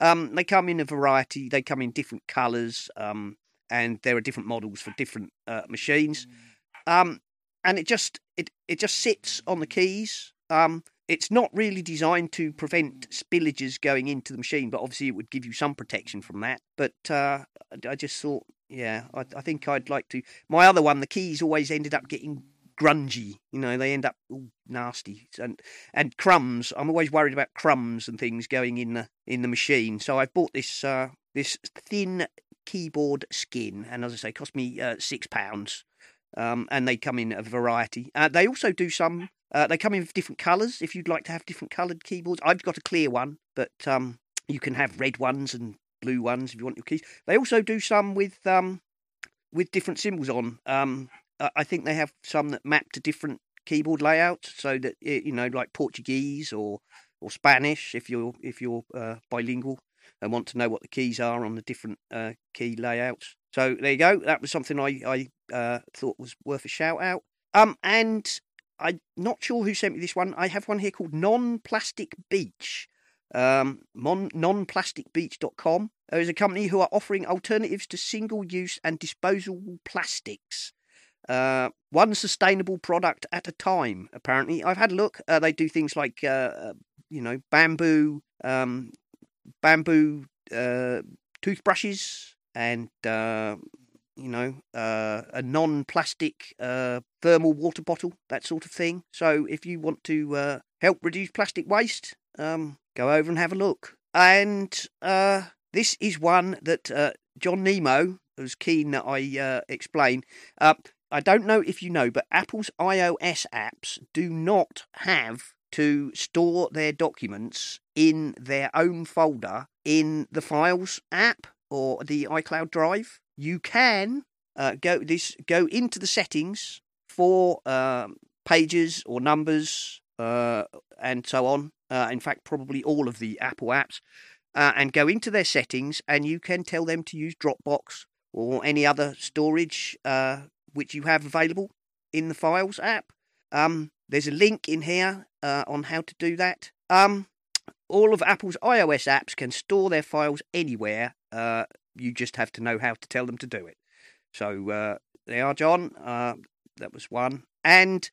Um, they come in a variety. They come in different colours. Um, and there are different models for different uh, machines. Um, and it just it it just sits on the keys. Um, it's not really designed to prevent spillages going into the machine, but obviously it would give you some protection from that. But uh, I just thought, yeah, I, I, think I'd like to. My other one, the keys always ended up getting grungy. You know, they end up all nasty and and crumbs. I'm always worried about crumbs and things going in the in the machine. So I've bought this uh, this thin keyboard skin, and as I say, cost me uh, six pounds. Um, and they come in a variety. Uh, they also do some uh, they come in different colours if you'd like to have different coloured keyboards. I've got a clear one, but um, you can have red ones and blue ones if you want your keys. They also do some with um, with different symbols on. Um, I think they have some that map to different keyboard layouts, so that you know, like Portuguese or or Spanish, if you're if you're uh, bilingual and want to know what the keys are on the different uh, key layouts. So there you go. That was something I I uh, thought was worth a shout out. Um, and I'm not sure who sent me this one. I have one here called Non Plastic Beach. Um, nonplasticbeach.com. There is a company who are offering alternatives to single use and disposable plastics. Uh, one sustainable product at a time, apparently. I've had a look. Uh, they do things like, uh you know, bamboo, um, bamboo uh, toothbrushes and uh, you know, uh, a non-plastic uh, thermal water bottle, that sort of thing. So if you want to uh, help reduce plastic waste, um, go over and have a look. And uh, this is one that uh, John Nemo was keen that I uh, explain. I don't know if you know, but Apple's iOS apps do not have to store their documents in their own folder in the Files app or the iCloud Drive you can uh, go this go into the settings for um, pages or numbers uh, and so on. Uh, in fact, probably all of the Apple apps, uh, and go into their settings, and you can tell them to use Dropbox or any other storage uh, which you have available in the Files app. Um, there's a link in here uh, on how to do that. Um, all of Apple's iOS apps can store their files anywhere you just have to know how to tell them to do it. So uh, they are, John. Uh, that was one, and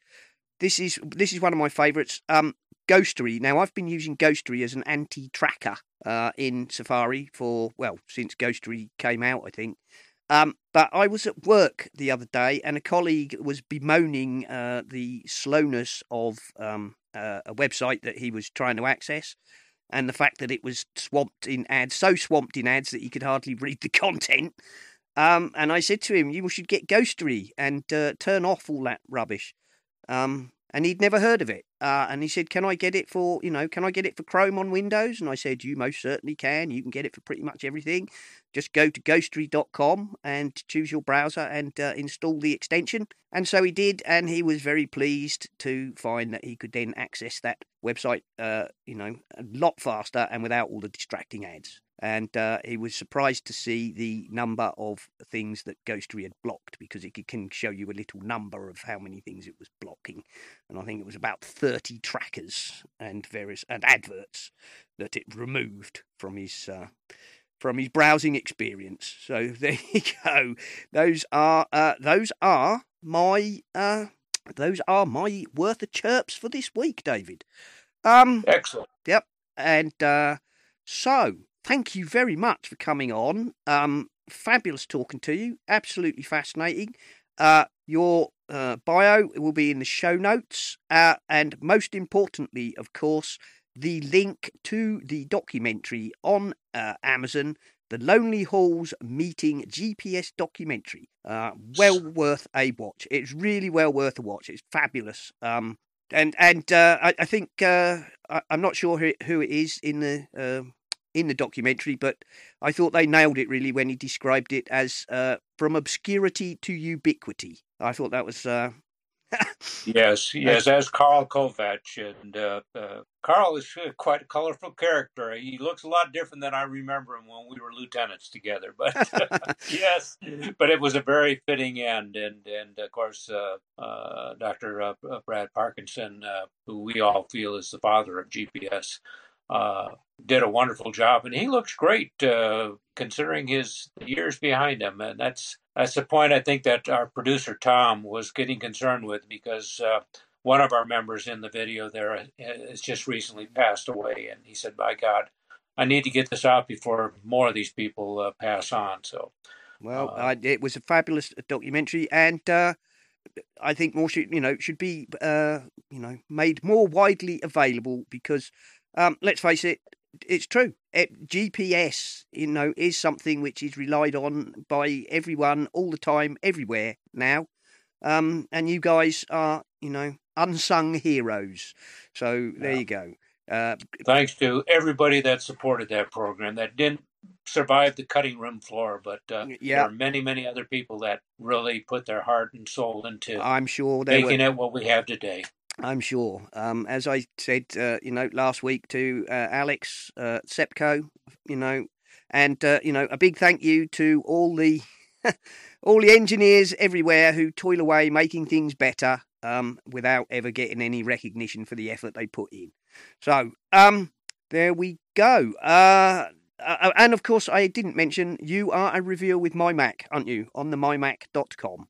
this is this is one of my favourites. Um, Ghostery. Now I've been using Ghostery as an anti-tracker uh, in Safari for well since Ghostery came out, I think. Um, but I was at work the other day, and a colleague was bemoaning uh, the slowness of um, uh, a website that he was trying to access and the fact that it was swamped in ads, so swamped in ads that he could hardly read the content. Um, and I said to him, "You should get Ghostery and uh, turn off all that rubbish." Um, and he'd never heard of it. Uh, and he said, "Can I get it for you know? Can I get it for Chrome on Windows?" And I said, "You most certainly can. You can get it for pretty much everything. Just go to ghostery.com and choose your browser and uh, install the extension." And so he did, and he was very pleased to find that he could then access that website, uh, you know, a lot faster and without all the distracting ads and uh, he was surprised to see the number of things that Ghostery had blocked because it can show you a little number of how many things it was blocking, and I think it was about thirty trackers and various and adverts that it removed from his. Uh, from his browsing experience, so there you go. Those are uh, those are my uh, those are my worth of chirps for this week, David. Um, Excellent. Yep, and uh, so thank you very much for coming on. Um, fabulous talking to you. Absolutely fascinating. Uh, your uh, bio will be in the show notes. Uh, and most importantly, of course, the link to the documentary on uh, Amazon, The Lonely Halls Meeting GPS documentary. Uh, well worth a watch. It's really well worth a watch. It's fabulous. Um, and and uh, I, I, think I, am not sure who, who, it is in the in the documentary, but I thought they nailed it really when he described it as uh, from obscurity to ubiquity. I thought that was. Uh... yes, yes, as Karl Kovacs. And uh, uh, Karl is quite a colorful character. He looks a lot different than I remember him when we were lieutenants together. But yes, but it was a very fitting end. And, and of course, uh, uh, Dr. Brad Parkinson, who we all feel is the father of GPS. Uh, did a wonderful job, and he looks great uh, considering his years behind him. And that's that's the point I think that our producer Tom was getting concerned with because uh, one of our members in the video there uh, has just recently passed away, and he said, "By God, I need to get this out before more of these people uh, pass on." So, well, uh, it was a fabulous documentary, and. I think more should you know should be uh, you know made more widely available because um, let's face it, it's true. It, GPS, you know, is something which is relied on by everyone all the time, everywhere now. Um, and you guys are, you know, unsung heroes. So there yeah. you go. Uh, Thanks to everybody that supported that program. That didn't survive the cutting room floor, but uh, Yeah. there are many, many other people that really put their heart and soul into I'm sure they were. making it what we have today. I'm sure. Um, as I said, uh, you know, last week to uh, Alex uh, Tsepko, you know, and uh, you know, a big thank you to all the all the engineers everywhere who toil away making things better um, without ever getting any recognition for the effort they put in. So, um, there we go. Uh, uh, and of course, I didn't mention you are a reviewer with MyMac, aren't you? On the mymac.com.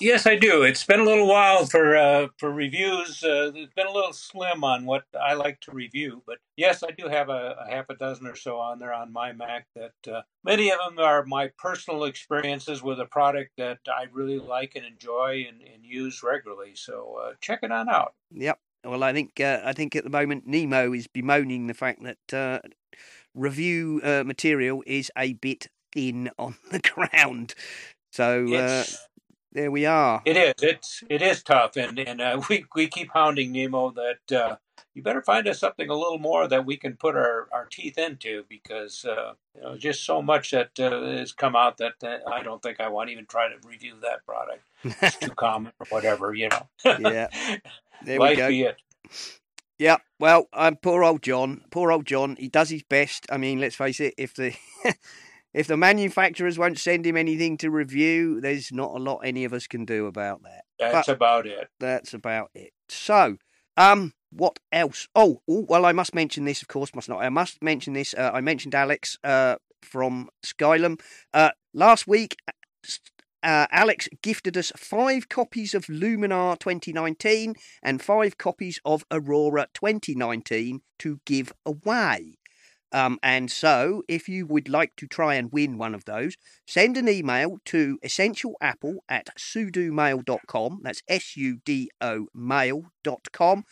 Yes, I do. It's been a little while for uh, for reviews. Uh, it's been a little slim on what I like to review, but yes, I do have a, a half a dozen or so on there on my Mac. That uh, many of them are my personal experiences with a product that I really like and enjoy and, and use regularly. So uh, check it on out. Yep. Well, I think uh, I think at the moment Nemo is bemoaning the fact that uh, review uh, material is a bit thin on the ground. So uh, It's, there we are. it is. It's it is tough, and and uh, we we keep hounding Nemo that uh, you better find us something a little more that we can put our, our teeth into because uh, you know just so much that uh, has come out that uh, I don't think I want to even try to review that product. It's too common or whatever, you know. Yeah. There we go. be it. Yeah, well, um, poor old John. Poor old John. He does his best. I mean, let's face it. If the if the manufacturers won't send him anything to review, there's not a lot any of us can do about that. That's about it. That's about it. So, um, what else? Oh, oh, well, I must mention this, of course, must not. I must mention this. Uh, I mentioned Alex uh, from Skylum uh, last week. Uh, Alex gifted us five copies of Luminar 2019 and five copies of Aurora 2019 to give away. Um, and so, if you would like to try and win one of those, send an email to essentialapple at sudomail.com. That's S U D O mail.com,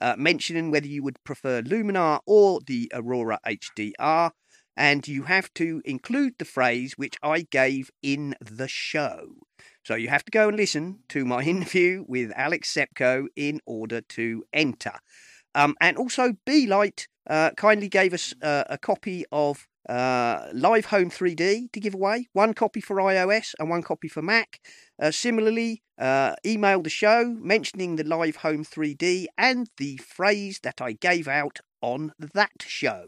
uh, mentioning whether you would prefer Luminar or the Aurora HDR. And you have to include the phrase which I gave in the show. So you have to go and listen to my interview with Alex Tsepko in order to enter. Um, and also, BeLight uh, kindly gave us uh, a copy of uh, Live Home 3D to give away one copy for iOS and one copy for Mac. Uh, similarly, uh, emailed the show mentioning the Live Home 3D and the phrase that I gave out on that show.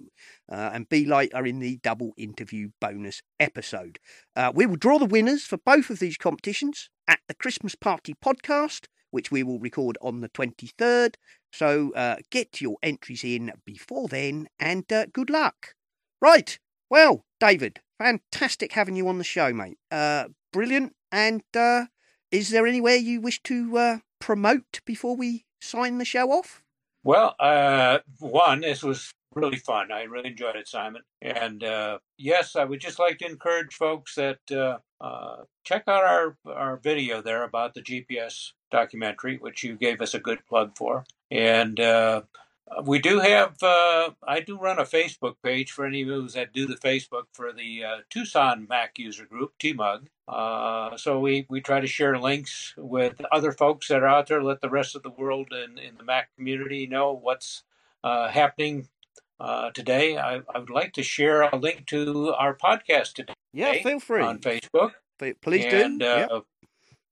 Uh, and BeLight are in the double interview bonus episode. Uh, we will draw the winners for both of these competitions at the Christmas Party podcast, which we will record on the 23rd. So uh, get your entries in before then and uh, good luck. Right. Well, David, fantastic having you on the show, mate. Uh, brilliant. And uh, is there anywhere you wish to uh, promote before we sign the show off? Well, uh, one, this was really fun. I really enjoyed it, Simon. And uh, yes, I would just like to encourage folks that uh, uh, check out our our video there about the GPS documentary, which you gave us a good plug for. And uh, we do have, uh, I do run a Facebook page for any of those that do the Facebook for the uh, Tucson Mac user group, TMUG. Uh, so we, we try to share links with other folks that are out there, let the rest of the world in, in the Mac community know what's uh, happening uh, today. I, I would like to share a link to our podcast today Yeah, feel free. on Facebook. Please and, do. Uh.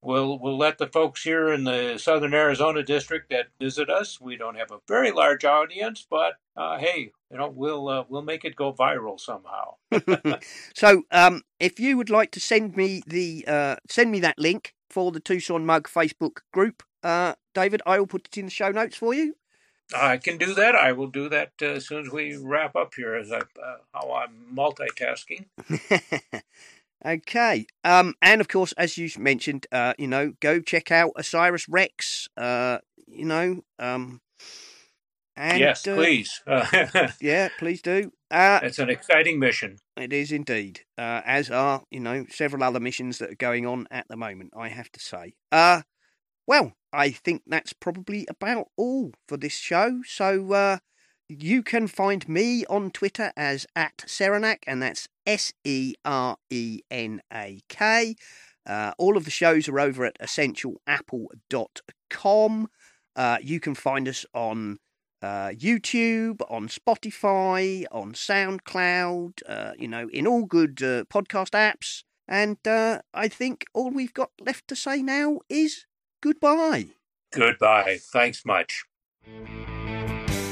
We'll we'll let the folks here in the Southern Arizona district that visit us. We don't have a very large audience, but uh, hey, you know we'll uh, we'll make it go viral somehow. so, um, if you would like to send me the uh, send me that link for the Tucson Mug Facebook group, uh, David, I will put it in the show notes for you. I can do that. I will do that uh, as soon as we wrap up here. As I uh, how I'm multitasking. okay. Um, and of course, as you mentioned, uh, you know, go check out OSIRIS-REx. Uh, you know, um, and yes, uh, please. Yeah, please do. Uh, it's an exciting mission. It is indeed, uh, as are you know several other missions that are going on at the moment. I have to say. Uh well, I think that's probably about all for this show. So uh, you can find me on Twitter as at Serenak, and that's S E R E N A K. Uh, all of the shows are over at essentialapple.com. Uh, you can find us on uh, YouTube, on Spotify, on SoundCloud, uh, you know, in all good uh, podcast apps. And uh, I think all we've got left to say now is goodbye. Goodbye. Thanks much.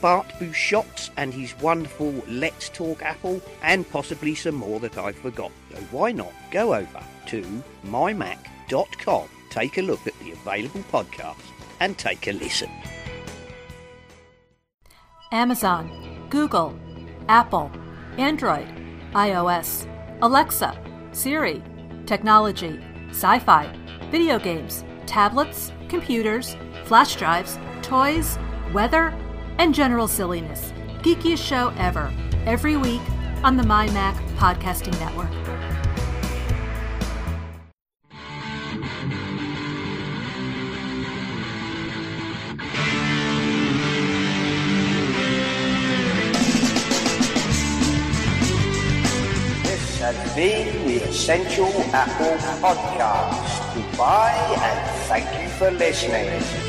Bart Busschots and his wonderful Let's Talk Apple, and possibly some more that I've forgotten. So why not go over to mymac.com, take a look at the available podcasts, and take a listen. Amazon, Google, Apple, Android, iOS, Alexa, Siri, technology, sci fi, video games, tablets, computers, flash drives, toys, weather, and general silliness. Geekiest show ever, every week on the My Mac Podcasting Network. This has been the Essential Apple Podcast. Goodbye and thank you for listening.